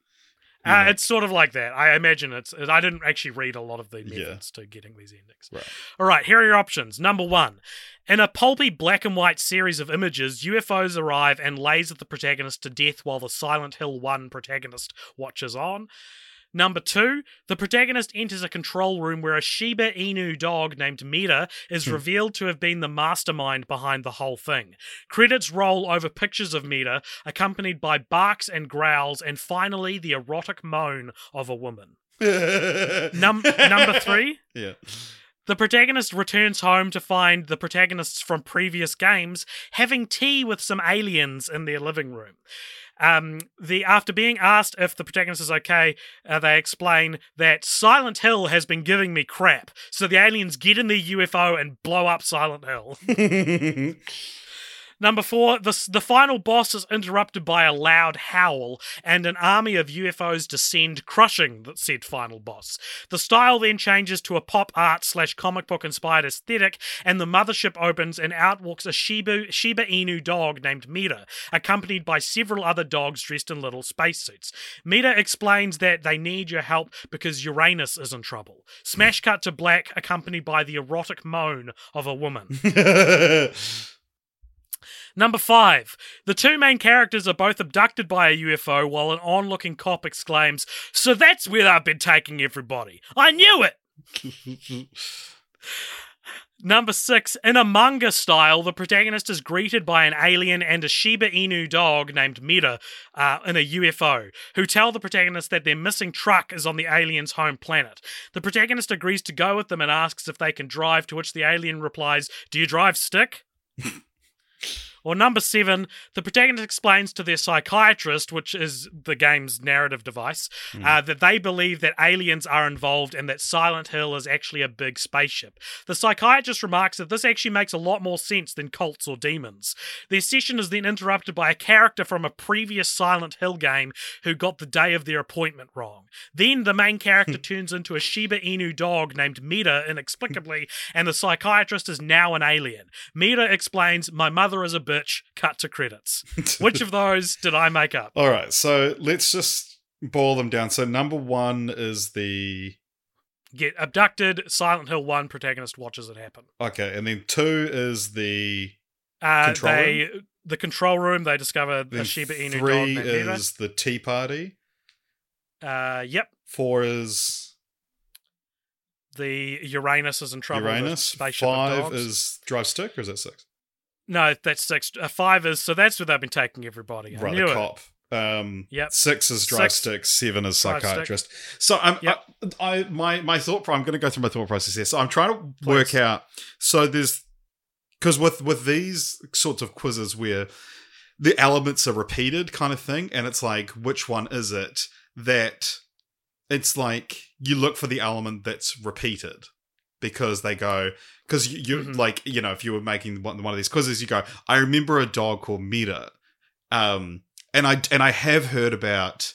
Uh, it's sort of like that. I imagine it's. I didn't actually read a lot of the Yeah. methods to getting these endings. Right. All right, here are your options. Number one. In a pulpy black and white series of images, UFOs arrive and laser the protagonist to death while the Silent Hill 1 protagonist watches on. Number two, the protagonist enters a control room where a Shiba Inu dog named Mira is Hmm. revealed to have been the mastermind behind the whole thing. Credits roll over pictures of Mira, accompanied by barks and growls, and finally the erotic moan of a woman. Num- number three, Yeah. the protagonist returns home to find the protagonists from previous games having tea with some aliens in their living room. Um, the after being asked if the protagonist is okay, uh, they explain that Silent Hill has been giving me crap. So the aliens get in the UFO and blow up Silent Hill. Number four, the, the final boss is interrupted by a loud howl, and an army of UFOs descend, crushing the said final boss. The style then changes to a pop art slash comic book inspired aesthetic, and the mothership opens, and out walks a Shiba, Shiba Inu dog named Mira, accompanied by several other dogs dressed in little spacesuits. Mira explains that they need your help because Uranus is in trouble. Smash cut to black, accompanied by the erotic moan of a woman. Number five, the two main characters are both abducted by a UFO while an onlooking cop exclaims, So that's where I've been taking everybody. I knew it! Number six, in a manga style, the protagonist is greeted by an alien and a Shiba Inu dog named Mira uh, in a UFO, who tell the protagonist that their missing truck is on the alien's home planet. The protagonist agrees to go with them and asks if they can drive, to which the alien replies, Do you drive stick? Or number seven, the protagonist explains to their psychiatrist, which is the game's narrative device, uh, that they believe that aliens are involved and that Silent Hill is actually a big spaceship. The psychiatrist remarks that this actually makes a lot more sense than cults or demons. Their session is then interrupted by a character from a previous Silent Hill game who got the day of their appointment wrong. Then the main character turns into a Shiba Inu dog named Mira inexplicably, and the psychiatrist is now an alien. Mira explains, My mother is a bitch, cut to credits. Which of those did I make up? All right, so let's just boil them down. So number one is the Get abducted, Silent Hill 1 protagonist watches it happen. okay, and then two is the Uh, Control they the control room they discover then a Shiba Inu dog three is the tea party. Uh, yep. Four is The Uranus is in trouble. Uranus. Five is drive stick, or is that six? No, that's six. Uh, five is so that's where they've been taking everybody. I right, knew the it. cop. Um, Yep. Six is drive Six- stick. Seven is drive stick. psychiatrist. So I'm, Yep. I, I, my, my thought. I'm going to go through my thought process here. So I'm trying to work out. So there's because with with these sorts of quizzes where the elements are repeated, kind of thing, and it's like which one is it that it's like you look for the element that's repeated because they go because you, you Mhm. like you know if you were making one, one of these quizzes you go i remember a dog called Mira um and i and i have heard about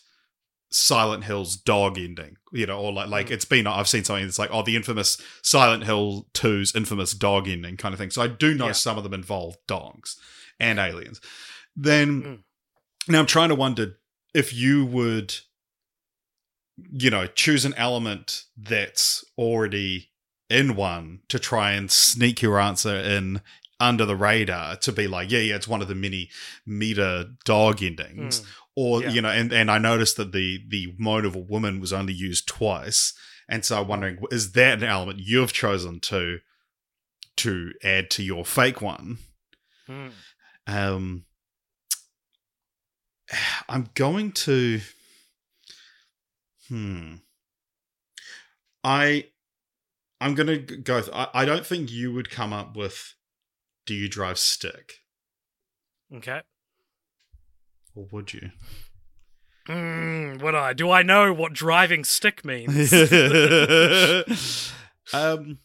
silent hill's dog ending you know or like like Mm. it's been i've seen something that's like oh the infamous silent hill 2's infamous dog ending kind of thing so i do know Yeah. some of them involve dogs and aliens then Mm. now i'm trying to wonder if you would you know choose an element that's already in one to try and sneak your answer in under the radar to be like yeah yeah it's one of the many Mira dog endings Mm. or Yeah. you know and and i noticed that the the moan of a woman was only used twice and so i'm wondering is that an element you've chosen to to add to your fake one Mm. um I'm going to. Hmm. I. I'm gonna go. Th- I, I don't think you would come up with. Do you drive stick, Okay. or would you? Mm, what I do I know what driving stick means? um,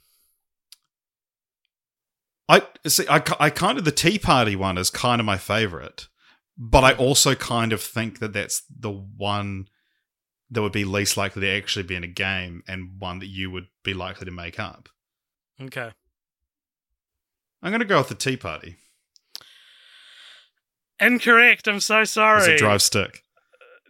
I see. I, I kind of the Tea Party one is kind of my favorite, but I also kind of think that that's the one that would be least likely to actually be in a game, and one that you would be likely to make up. okay. I'm going to go with the Tea Party. Incorrect. I'm so sorry. As a drive stick.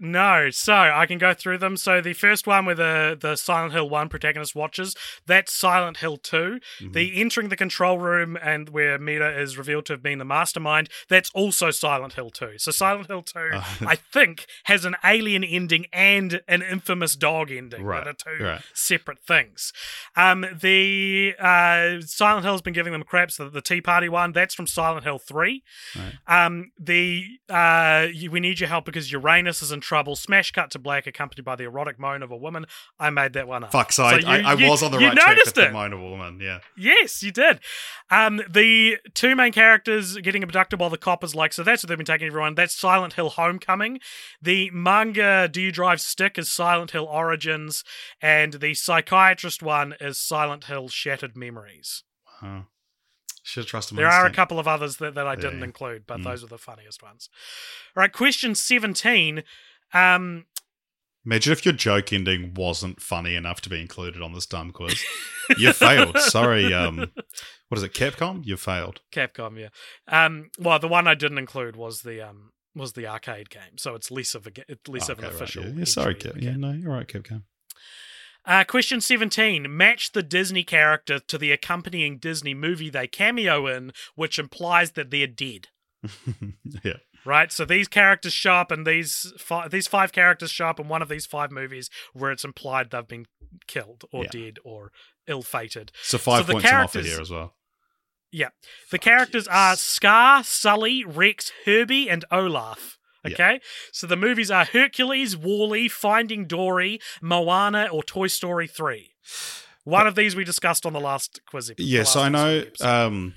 No, so I can go through them. So the first one where the, the Silent Hill 1 protagonist watches, that's Silent Hill 2. Mhm. The entering the control room and where Mira is revealed to have been the mastermind, that's also Silent Hill 2. So Silent Hill 2, Uh, I think, has an alien ending and an infamous dog ending. Right, That are two right. separate things. Um, the uh, Silent Hill's been giving them crap, so the Tea Party one, that's from Silent Hill 3. Right. Um, the uh, we need your help because Uranus is in trouble. Smash cut to black, accompanied by the erotic moan of a woman. I made that one up. Fuck, so, I, you- I, I you- was on the right track noticed with it. the a woman. Yeah. Yes, you did. Um, the two main characters getting abducted while the cop is like so. That's what they've been taking everyone. That's Silent Hill Homecoming. The manga Do You Drive Stick is Silent Hill Origins, and the psychiatrist one is Silent Hill Shattered Memories. Wow. Should have trusted my There are a couple of others that, that I Yeah, didn't include, but Mm. those are the funniest ones. All right, question 17. Um, Imagine if your joke ending wasn't funny enough to be included on this dumb quiz. you failed. Sorry. Um, what is it? Capcom? You failed. Capcom, yeah. Um, well, the one I didn't include was the um was the arcade game, so it's less of a it's less of an Okay, right, official. yeah. Yeah, sorry, Cap. Yeah, no, you're right, Capcom. Uh, question 17. Match the Disney character to the accompanying Disney movie they cameo in, which implies that they're dead. yeah. Right, so these characters show up, and these fi- these five characters show up in one of these five movies where it's implied they've been killed or Yeah. dead or ill-fated. So five the points I'm offered here as well. Yeah. The characters are Scar, Sully, Rex, Herbie, and Olaf. Yeah. Okay? So the movies are Hercules, WALL-E, Finding Dory, Moana, or Toy Story 3. One of these we discussed on the last quiz. the Yes, I know. Um,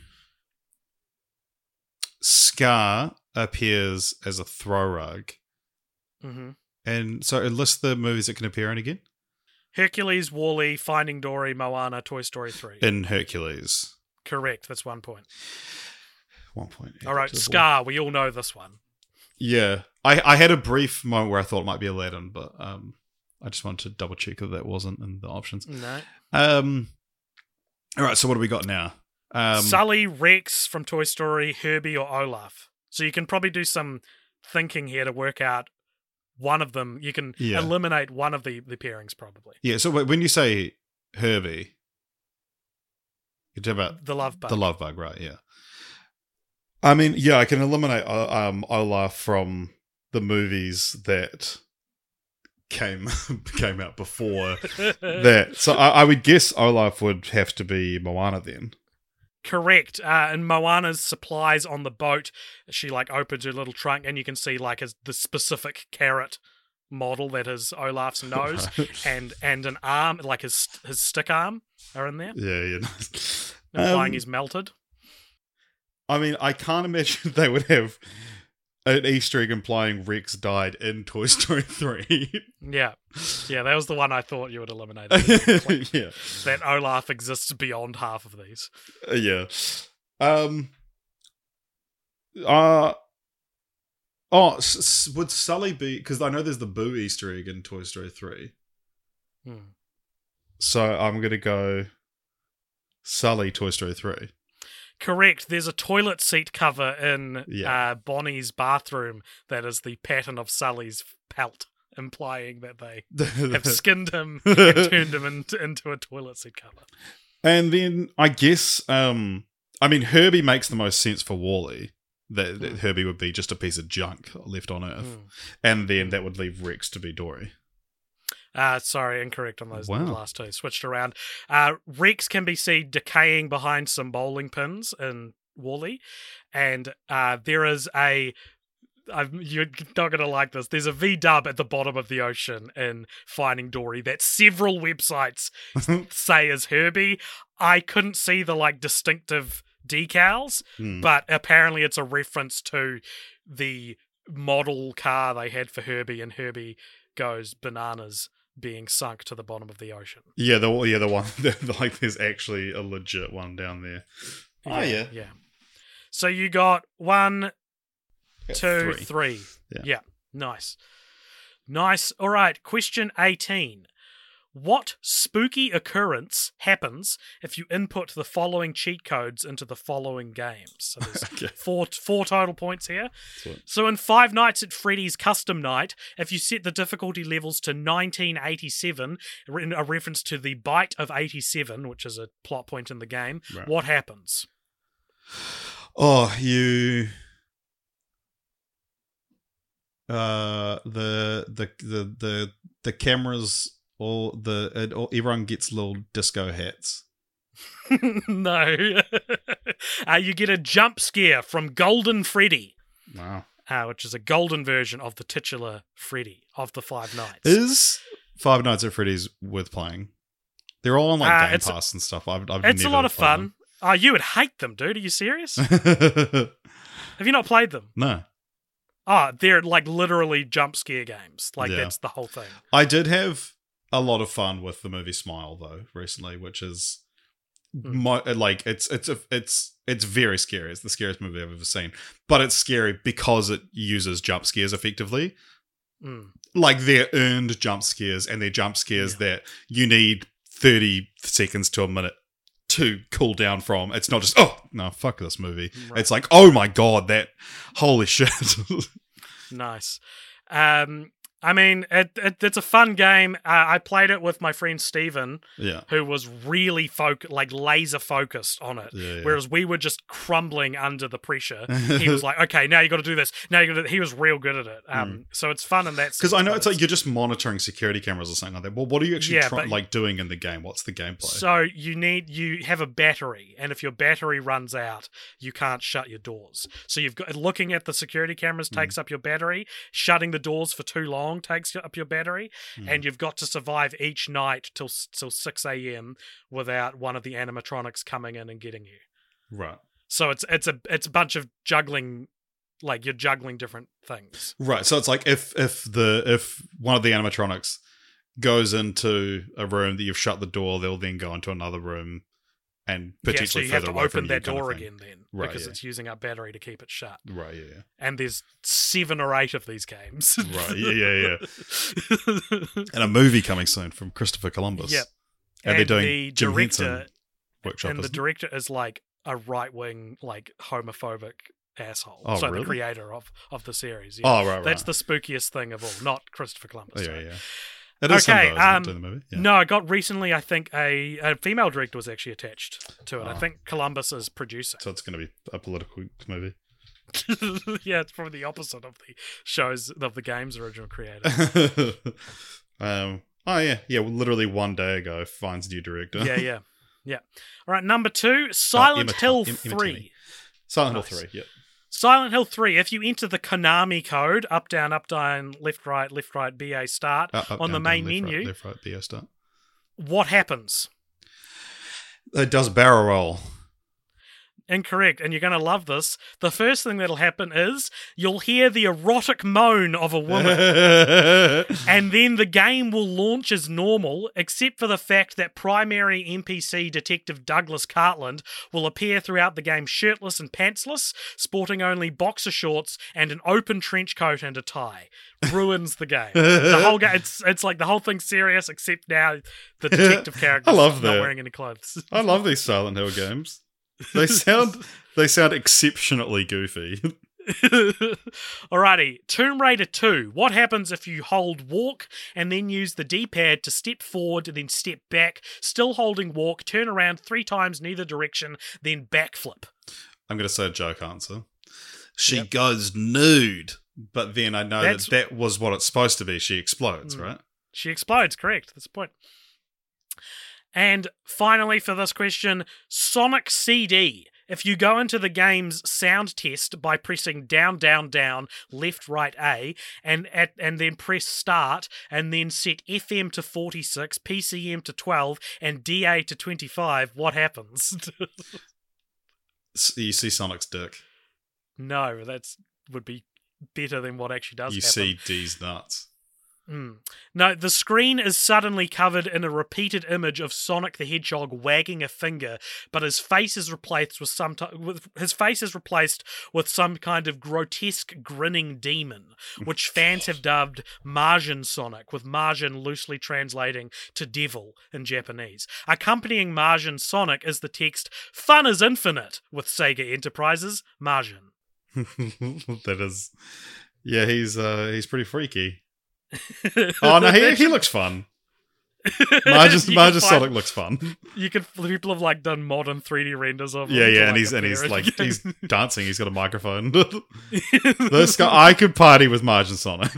Scar appears as a throw rug, Mhm. and so it lists the movies it can appear in again. Hercules, WALL-E, Finding Dory, Moana, Toy Story 3. In Hercules, Correct. That's one point. one point. All right, board. Scar. We all know this one. Yeah, I I had a brief moment where I thought it might be Aladdin, but um, I just wanted to double check that that wasn't in the options. No. Um, all right. So what do we got now? Um, Sully, Rex from Toy Story, Herbie, or Olaf. So you can probably do some thinking here to work out one of them. You can Yeah. eliminate one of the, the pairings, probably. yeah. So when you say Herbie, you're talking about The love bug. the love bug, right? Yeah. I mean, yeah, I can eliminate uh, um, Olaf from the movies that came came out before that. So I, I would guess Olaf would have to be Moana then. Correct. Uh, and Moana's supplies on the boat, she like opens her little trunk, and you can see like his, the specific carrot model that is Olaf's nose, and and an arm, like his his stick arm, are in there, yeah, yeah. implying Um, he's melted. I mean, I can't imagine they would have an Easter egg implying Rex died in Toy Story 3. Yeah, yeah, that was the one I thought you would eliminate. yeah. that Olaf exists beyond half of these. Uh, yeah. Um. Uh. Oh, s- would Sully be? Because I know there's the Boo Easter egg in Toy Story three. Hmm. So I'm gonna go Sully Toy Story three. Correct. There's a toilet seat cover in Yeah. uh, Bonnie's bathroom that is the pattern of Sully's pelt, implying that they have skinned him and turned him into, into a toilet seat cover. And then I guess, um, I mean, Herbie makes the most sense for WALL-E. That, that Mm. Herbie would be just a piece of junk left on Earth, Hmm. and then that would leave Rex to be Dory. Uh, sorry, incorrect on those Wow. last two. Switched around. Uh, Rex can be seen decaying behind some bowling pins in WALL-E, and uh, there is a I'm, you're not going to like this. There's a V dub at the bottom of the ocean in Finding Dory that several websites say is Herbie. I couldn't see the like distinctive decals, Hmm. but apparently it's a reference to the model car they had for Herbie, and Herbie goes bananas being sunk to the bottom of the ocean. Yeah, the yeah the one the, like there's actually a legit one down there. Oh, yeah. yeah. So you got one, Yeah, two, three. three. Yeah. Yeah. Nice. Nice. All right. Question 18. What spooky occurrence happens if you input the following cheat codes into the following games? So there's Okay. four four total points here. So in Five Nights at Freddy's Custom Night, if you set the difficulty levels to 1987, in a reference to the bite of 87, which is a plot point in the game, Right. what happens? Oh, you. Uh, the the the the the cameras all the it, all, everyone gets little disco hats. no. uh, you get a jump scare from Golden Freddy, Wow. uh, which is a golden version of the titular Freddy of the Five Nights. Is Five Nights at Freddy's worth playing? They're all on like Uh, Game Pass and stuff. I've, I've it's a lot of fun. Oh, you would hate them, dude. Are you serious? Have you not played them? no, Oh, they're like literally jump scare games. Like Yeah. that's the whole thing. I did have a lot of fun with the movie Smile though recently, which is Hmm. mo- like it's it's a, it's it's very scary. It's the scariest movie I've ever seen, but it's scary because it uses jump scares effectively. Mm. Like they're earned jump scares, and they're jump scares that you need thirty seconds to a minute to cool down from. It's not just oh no fuck this movie. Right. It's like oh my god that holy shit. Nice. Um, I mean, it, it, it's a fun game. Uh, I played it with my friend Steven, yeah. who was really foc- like laser focused on it. Yeah, yeah. Whereas we were just crumbling under the pressure. he was like, "Okay, now you got to do this. Now you got to." He was real good at it. Um, so it's fun in that. Because I know it's like you're just monitoring security cameras or something like that. Well, what are you actually try- but- like doing in the game? What's the gameplay? So you need you have a battery, and if your battery runs out, you can't shut your doors. So you've got looking at the security cameras Hmm. takes up your battery. Shutting the doors for too long takes up your battery, Hmm. and you've got to survive each night till till six a.m. without one of the animatronics coming in and getting you. right, So it's it's a it's a bunch of juggling, like you're juggling different things. right. So it's like if if the if one of the animatronics goes into a room that you've shut the door, they'll then go into another room and Yeah, so potentially you have to open that kind of door again then Right, because yeah. it's using up battery to keep it shut. Right, yeah, and there's seven or eight of these games. Right, yeah, yeah, yeah. And a movie coming soon from Christopher Columbus. Yep. And, they're doing the Jim director, Henson workshop. and the it? director is like a right wing, like homophobic asshole. Oh, so really? the creator of of the series. Yeah. oh, right, right. That's the spookiest thing of all. Not Christopher Columbus. Yeah, yeah. It is Okay, him, though, isn't it, um, doing the movie. Yeah. No, I got recently. I think a, a female director was actually attached to it. I Oh. think Columbus is producing. So it's going to be a political movie. yeah, it's probably the opposite of the show's of the game's original creator. um. Oh yeah, yeah. well, Literally one day ago, finds new director. yeah, yeah, yeah. All right, number two, Silent Emma- Hill Emma three. Silent Nice. Hill three. Yep. Silent Hill 3, if you enter the Konami code, up, down, up, down, left, right, left, right, BA start, Up, up, on the main down, left, menu, Right, left, right, BA start. what happens? It does barrel roll. Incorrect, and you're going to love this. The first thing that'll happen is you'll hear the erotic moan of a woman. And then the game will launch as normal, except for the fact that primary NPC Detective Douglas Cartland will appear throughout the game shirtless and pantsless, sporting only boxer shorts and an open trench coat and a tie. Ruins the game. The whole game, it's, it's like the whole thing's serious, except now the detective character I love not wearing any clothes. I love these Silent Hill games. They sound they sound exceptionally goofy. Alrighty, Tomb Raider 2. What happens if you hold walk and then use the D pad to step forward and then step back, still holding walk, turn around three times in either direction, then backflip? I'm going to say a joke answer. She Yep. goes nude, but then I know That's- that that was what it's supposed to be. She explodes, Mm. right? She explodes, correct. That's the point. And finally, for this question, Sonic CD. If you go into the game's sound test by pressing down, down, down, left, right, A, and at, and then press start, and then set FM to 46, PCM to 12, and DA to 25, what happens? You see Sonic's dick. no, that's would be better than what actually does You happen. see D's nuts. Mm. No, the screen is suddenly covered in a repeated image of Sonic the Hedgehog wagging a finger, but his face is replaced with some ti- with his face is replaced with some kind of grotesque grinning demon, which fans have dubbed Majin Sonic, with Majin loosely translating to devil in Japanese. Accompanying Majin Sonic is the text "Fun is infinite" with Sega Enterprises Majin. that is, yeah, he's uh he's pretty freaky. Oh no, he he looks fun. Majin You Majin can find- Sonic looks fun. You could people have like done modern 3D renders of him Yeah, yeah, like, and he's and he's like he's dancing. He's got a microphone. this guy, I could party with Majin Sonic.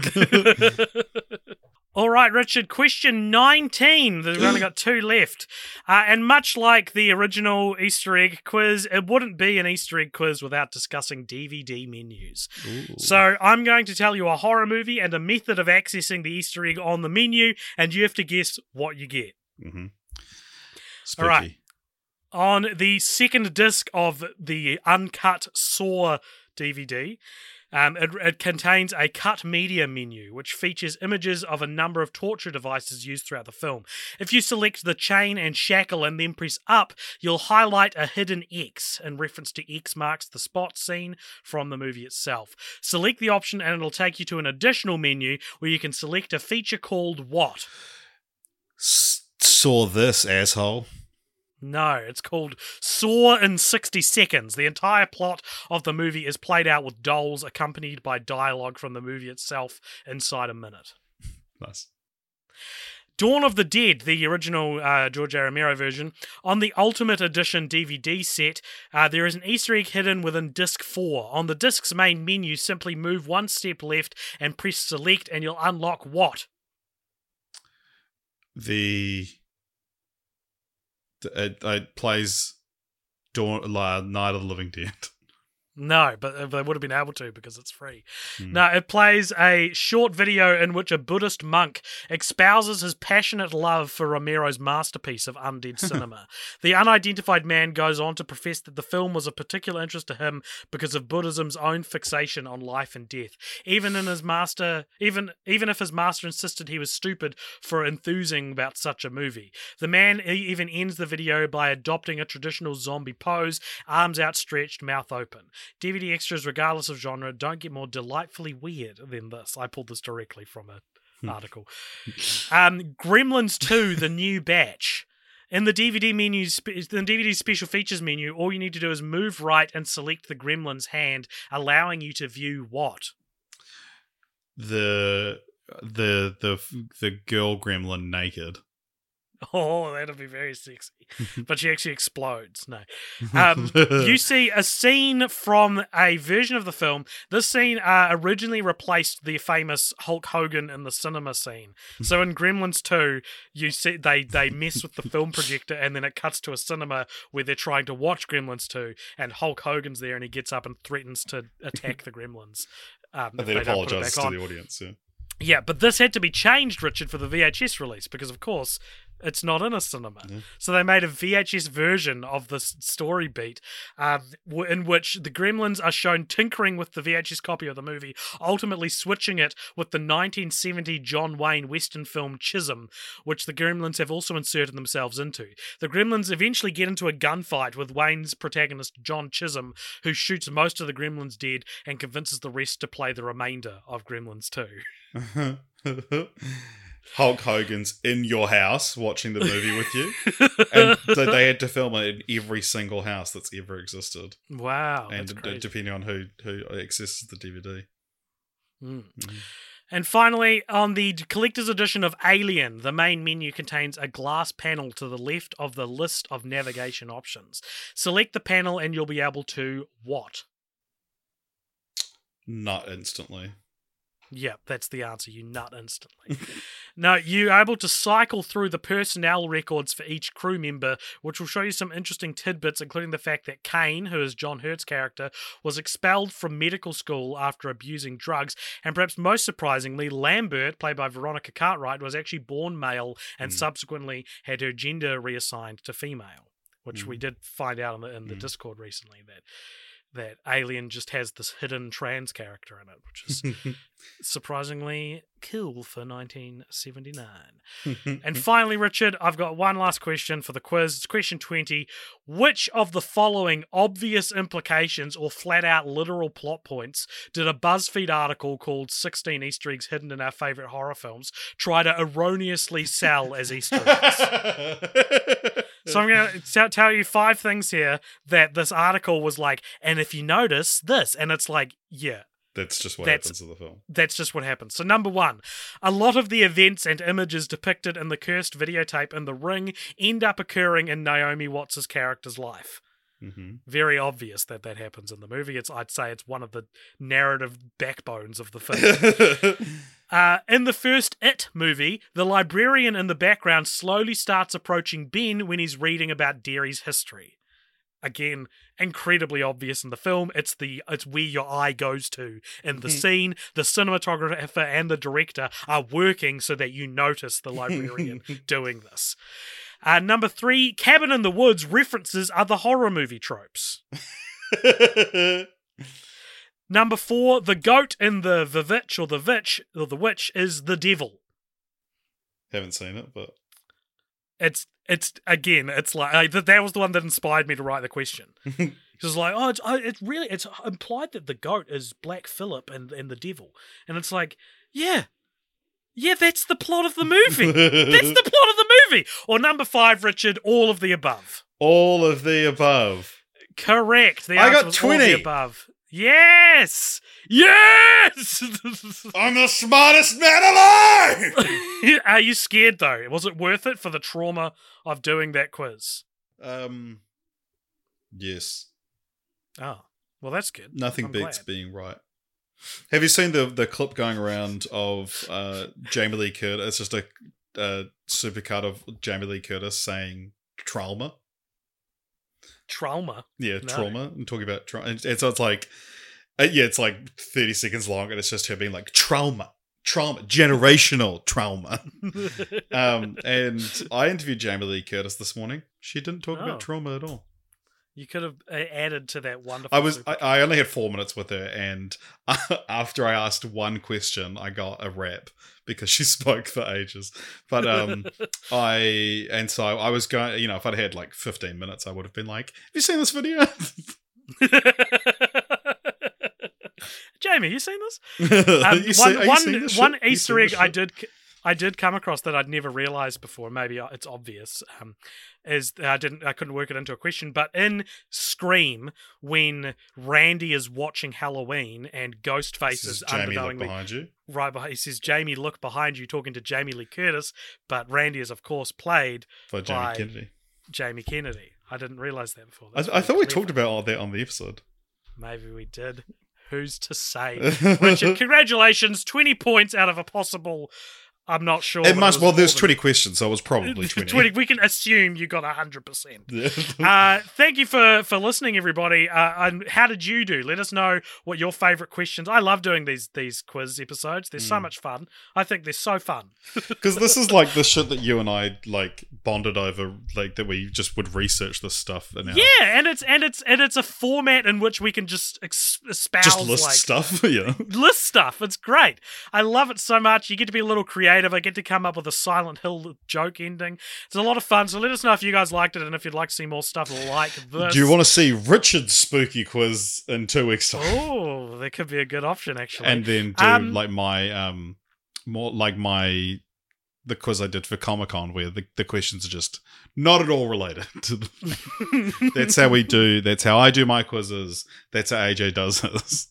All right, Richard, question 19. We've only got two left. Uh, and much like the original Easter egg quiz, it wouldn't be an Easter egg quiz without discussing DVD menus. So I'm going to tell you a horror movie and a method of accessing the Easter egg on the menu, and you have to guess what you get. hmm All right. On the second disc of the uncut Saw DVD, um, it, it contains a cut media menu, which features images of a number of torture devices used throughout the film. If you select the chain and shackle and then press up, you'll highlight a hidden X in reference to X marks the spot scene from the movie itself. Select the option and it'll take you to an additional menu where you can select a feature called what? S- saw this asshole. No, it's called Saw in 60 Seconds. The entire plot of the movie is played out with dolls accompanied by dialogue from the movie itself inside a minute. Nice. Dawn of the Dead, the original uh, George A. Romero version, on the Ultimate Edition DVD set, uh, there is an Easter egg hidden within Disc 4. On the disc's main menu, simply move one step left and press Select, and you'll unlock what? The, the it, it plays Dawn, Night of the Living Dead. No, but they would have been able to because it's free. Hmm. No, it plays a short video in which a Buddhist monk espouses his passionate love for Romero's masterpiece of undead cinema. the unidentified man goes on to profess that the film was of particular interest to him because of Buddhism's own fixation on life and death. Even in his master, even even if his master insisted he was stupid for enthusing about such a movie, the man even ends the video by adopting a traditional zombie pose, arms outstretched, mouth open. DVD extras, regardless of genre, don't get more delightfully weird than this. I pulled this directly from an Hmm. article. Um, Gremlins 2, the new batch. In the DVD menu, spe- the DVD special features menu, all you need to do is move right and select the Gremlin's hand, allowing you to view what? The the the the girl gremlin naked. Oh, that'll be very sexy. but she actually explodes. No. Um, you see a scene from a version of the film. This scene uh, originally replaced the famous Hulk Hogan in the cinema scene. So in Gremlins 2, you see they they mess with the film projector, and then it cuts to a cinema where they're trying to watch Gremlins 2, and Hulk Hogan's there, and he gets up and threatens to attack the Gremlins. Um, and then they don't put it apologizes to on. the audience. Yeah. Yeah, but this had to be changed, Richard, for the VHS release because, of course, it's not in a cinema. Yeah. So they made a VHS version of this story beat, um, w- in which the Gremlins are shown tinkering with the VHS copy of the movie, ultimately switching it with the 1970 John Wayne Western film Chisum, which the Gremlins have also inserted themselves into. The Gremlins eventually get into a gunfight with Wayne's protagonist John Chisum, who shoots most of the Gremlins dead and convinces the rest to play the remainder of Gremlins 2. Hulk Hogan's in your house watching the movie with you, and so they had to film it in every single house that's ever existed, Wow, and that's d- depending on who who accesses the DVD. Mm. Mhm. And finally, on the collector's edition of Alien, the main menu contains a glass panel to the left of the list of navigation options. Select the panel and you'll be able to what? Not instantly. Yep, that's the answer. You nut instantly. No, you're able to cycle through the personnel records for each crew member, which will show you some interesting tidbits, including the fact that Kane, who is John Hurt's character, was expelled from medical school after abusing drugs. And perhaps most surprisingly, Lambert, played by Veronica Cartwright, was actually born male and Mm. subsequently had her gender reassigned to female, which we did find out in the, in the Mm. Discord recently that that Alien just has this hidden trans character in it, which is surprisingly cool for 1979. And finally, Richard, I've got one last question for the quiz. It's question 20. Which of the following obvious implications or flat out literal plot points did a BuzzFeed article called 16 Easter eggs hidden in our favorite horror films try to erroneously sell as Easter eggs? So I'm going to tell you five things here that this article was like, and if you notice this, and it's like, yeah, That's just what That's- happens in the film. that's just what happens. So, number one, a lot of the events and images depicted in the cursed videotape in the ring end up occurring in Naomi Watts' character's life. hmm Very obvious that that happens in the movie. It's, I'd say, it's one of the narrative backbones of the film. Uh, in the first It movie, the librarian in the background slowly starts approaching Ben when he's reading about Derry's history. Again, incredibly obvious in the film. It's the it's where your eye goes to in the Mhm. scene. The cinematographer and the director are working so that you notice the librarian doing this. Uh, number three, Cabin in the Woods references other horror movie tropes. Number four, the goat in the the Vitch or the witch or the witch is the devil. Haven't seen it, but It's it's again, it's like that. Was the one that inspired me to write the question. Because like, oh, it's uh, it's really it's implied that the goat is Black Phillip and and the devil, and it's like, yeah, yeah, that's the plot of the movie. that's the plot of the movie. Or number five, Richard, all of the above. all of the above. Correct. The I got was all of 20. the above. Yes, yes. I'm the smartest man alive. Are you scared though? Was it worth it for the trauma of doing that quiz? um, yes. Oh, well, that's good. Nothing I'm beats glad. being right. Have you seen the the clip going around of uh, Jamie Lee Curtis? It's just a, a supercut of Jamie Lee Curtis saying trauma. Trauma. Yeah, No. trauma. And talking about trauma. And, and so it's like, uh, yeah, it's like 30 seconds long and it's just her being like, trauma, trauma, generational trauma. um, and I interviewed Jamie Lee Curtis this morning. She didn't talk Oh. about trauma at all. You could have uh, added to that wonderful. I was I, I only had four minutes with her, and after I asked one question, I got a rap because she spoke for ages. But um, I and so I was going. You know, if I'd had like fifteen minutes, I would have been like, "Have you seen this video?" Jamie, you seen this? Um, You see- one are you one- seeing this one Easter egg I did I did come across that I'd never realized before. Maybe uh, it's obvious. Um, is I didn't I couldn't work it into a question, but in Scream, when Randy is watching Halloween and Ghostface is is Jamie look unknowingly behind you. right behind, he says, "Jamie, look behind you," talking to Jamie Lee Curtis, but Randy is of course played By Jamie By- Kennedy. Jamie Kennedy. I didn't realize that before. I, I thought we talked about all that on the episode. Maybe we did. Who's to say? Richard, congratulations. 20 points out of a possible. I'm not sure. it must. was Well, there's than- 20 questions, so it was probably 20. 20. We can assume you got 100%. Uh, thank you for, for listening, everybody. Uh, and how did you do? Let us know what your favorite questions. I love doing these these quiz episodes. They're so Mm. much fun. I think they're so fun. Because this is like the shit that you and I like bonded over, like that we just would research this stuff. Yeah, and it's and it's and it's a format in which we can just ex- espouse just list like stuff. yeah. list stuff. It's great. I love it so much. You get to be a little creative. I get to come up with a Silent Hill joke ending. It's a lot of fun. So let us know if you guys liked it and if you'd like to see more stuff like this. Do you want to see Richard's spooky quiz in two weeks' time? Oh, that could be a good option actually. and then do Um, like my um more like my the quiz I did for Comic Con where the, the questions are just not at all related to the, that's how we do that's how I do my quizzes that's how AJ does his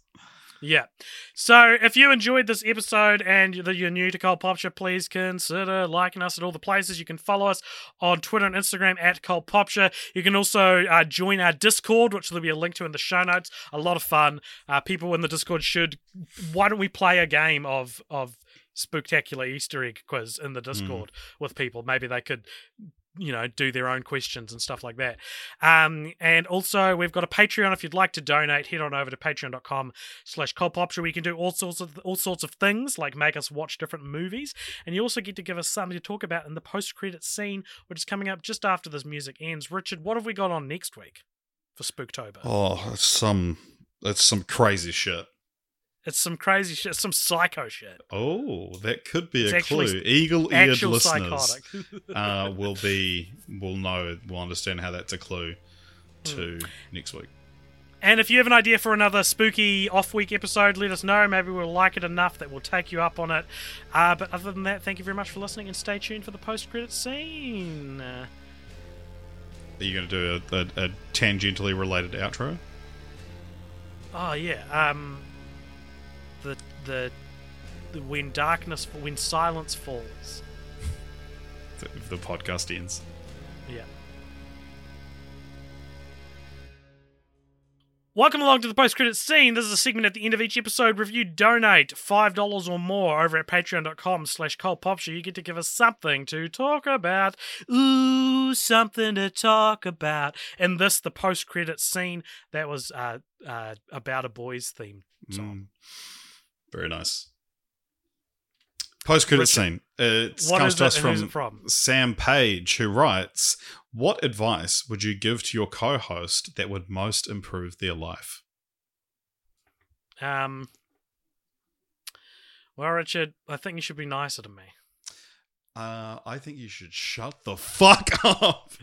Yeah. So if you enjoyed this episode and you're new to Cult Popture, please consider liking us at all the places. You can follow us on Twitter and Instagram at Cult Popture. You can also uh, join our Discord, which there'll be a link to in the show notes. A lot of fun. Uh, people in the Discord should. Why don't we play a game of of spectacular Easter egg quiz in the Discord with people. Maybe they could, you know, do their own questions and stuff like that. Um, and also we've got a Patreon. If you'd like to donate, head on over to patreon.com slash cultpopture where you can do all sorts of all sorts of things like make us watch different movies. And you also get to give us something to talk about in the post credit scene, which is coming up just after this music ends. Richard, what have we got on next week for Spooktober? Oh, it's some it's some crazy shit. It's some crazy shit, some psycho shit. Oh, that could be It's a actually clue. Eagle-eared listeners uh, will be will know will understand how that's a clue to Hmm. next week. And if you have an idea for another spooky off week episode, let us know. Maybe we'll like it enough that we'll take you up on it. Uh, but other than that, thank you very much for listening and stay tuned for the post credit scene. Are you going to do a, a, a tangentially related outro? oh, yeah. Um, the, the, the when darkness, when silence falls. If the podcast ends. Yeah. Welcome along to the post credit scene. This is a segment at the end of each episode. where if you donate $5 or more over at patreon.com slash cultpopture. You get to give us something to talk about. Ooh, something to talk about. And this, the post credit scene, that was uh, uh, about a boys theme song. Mm. Very nice. Post credit scene. It What comes to us from, from? Sam Page, who writes, "What advice would you give to your co-host that would most improve their life?" Um, well, Richard, I think you should be nicer to me. Uh, I think you should shut the fuck up.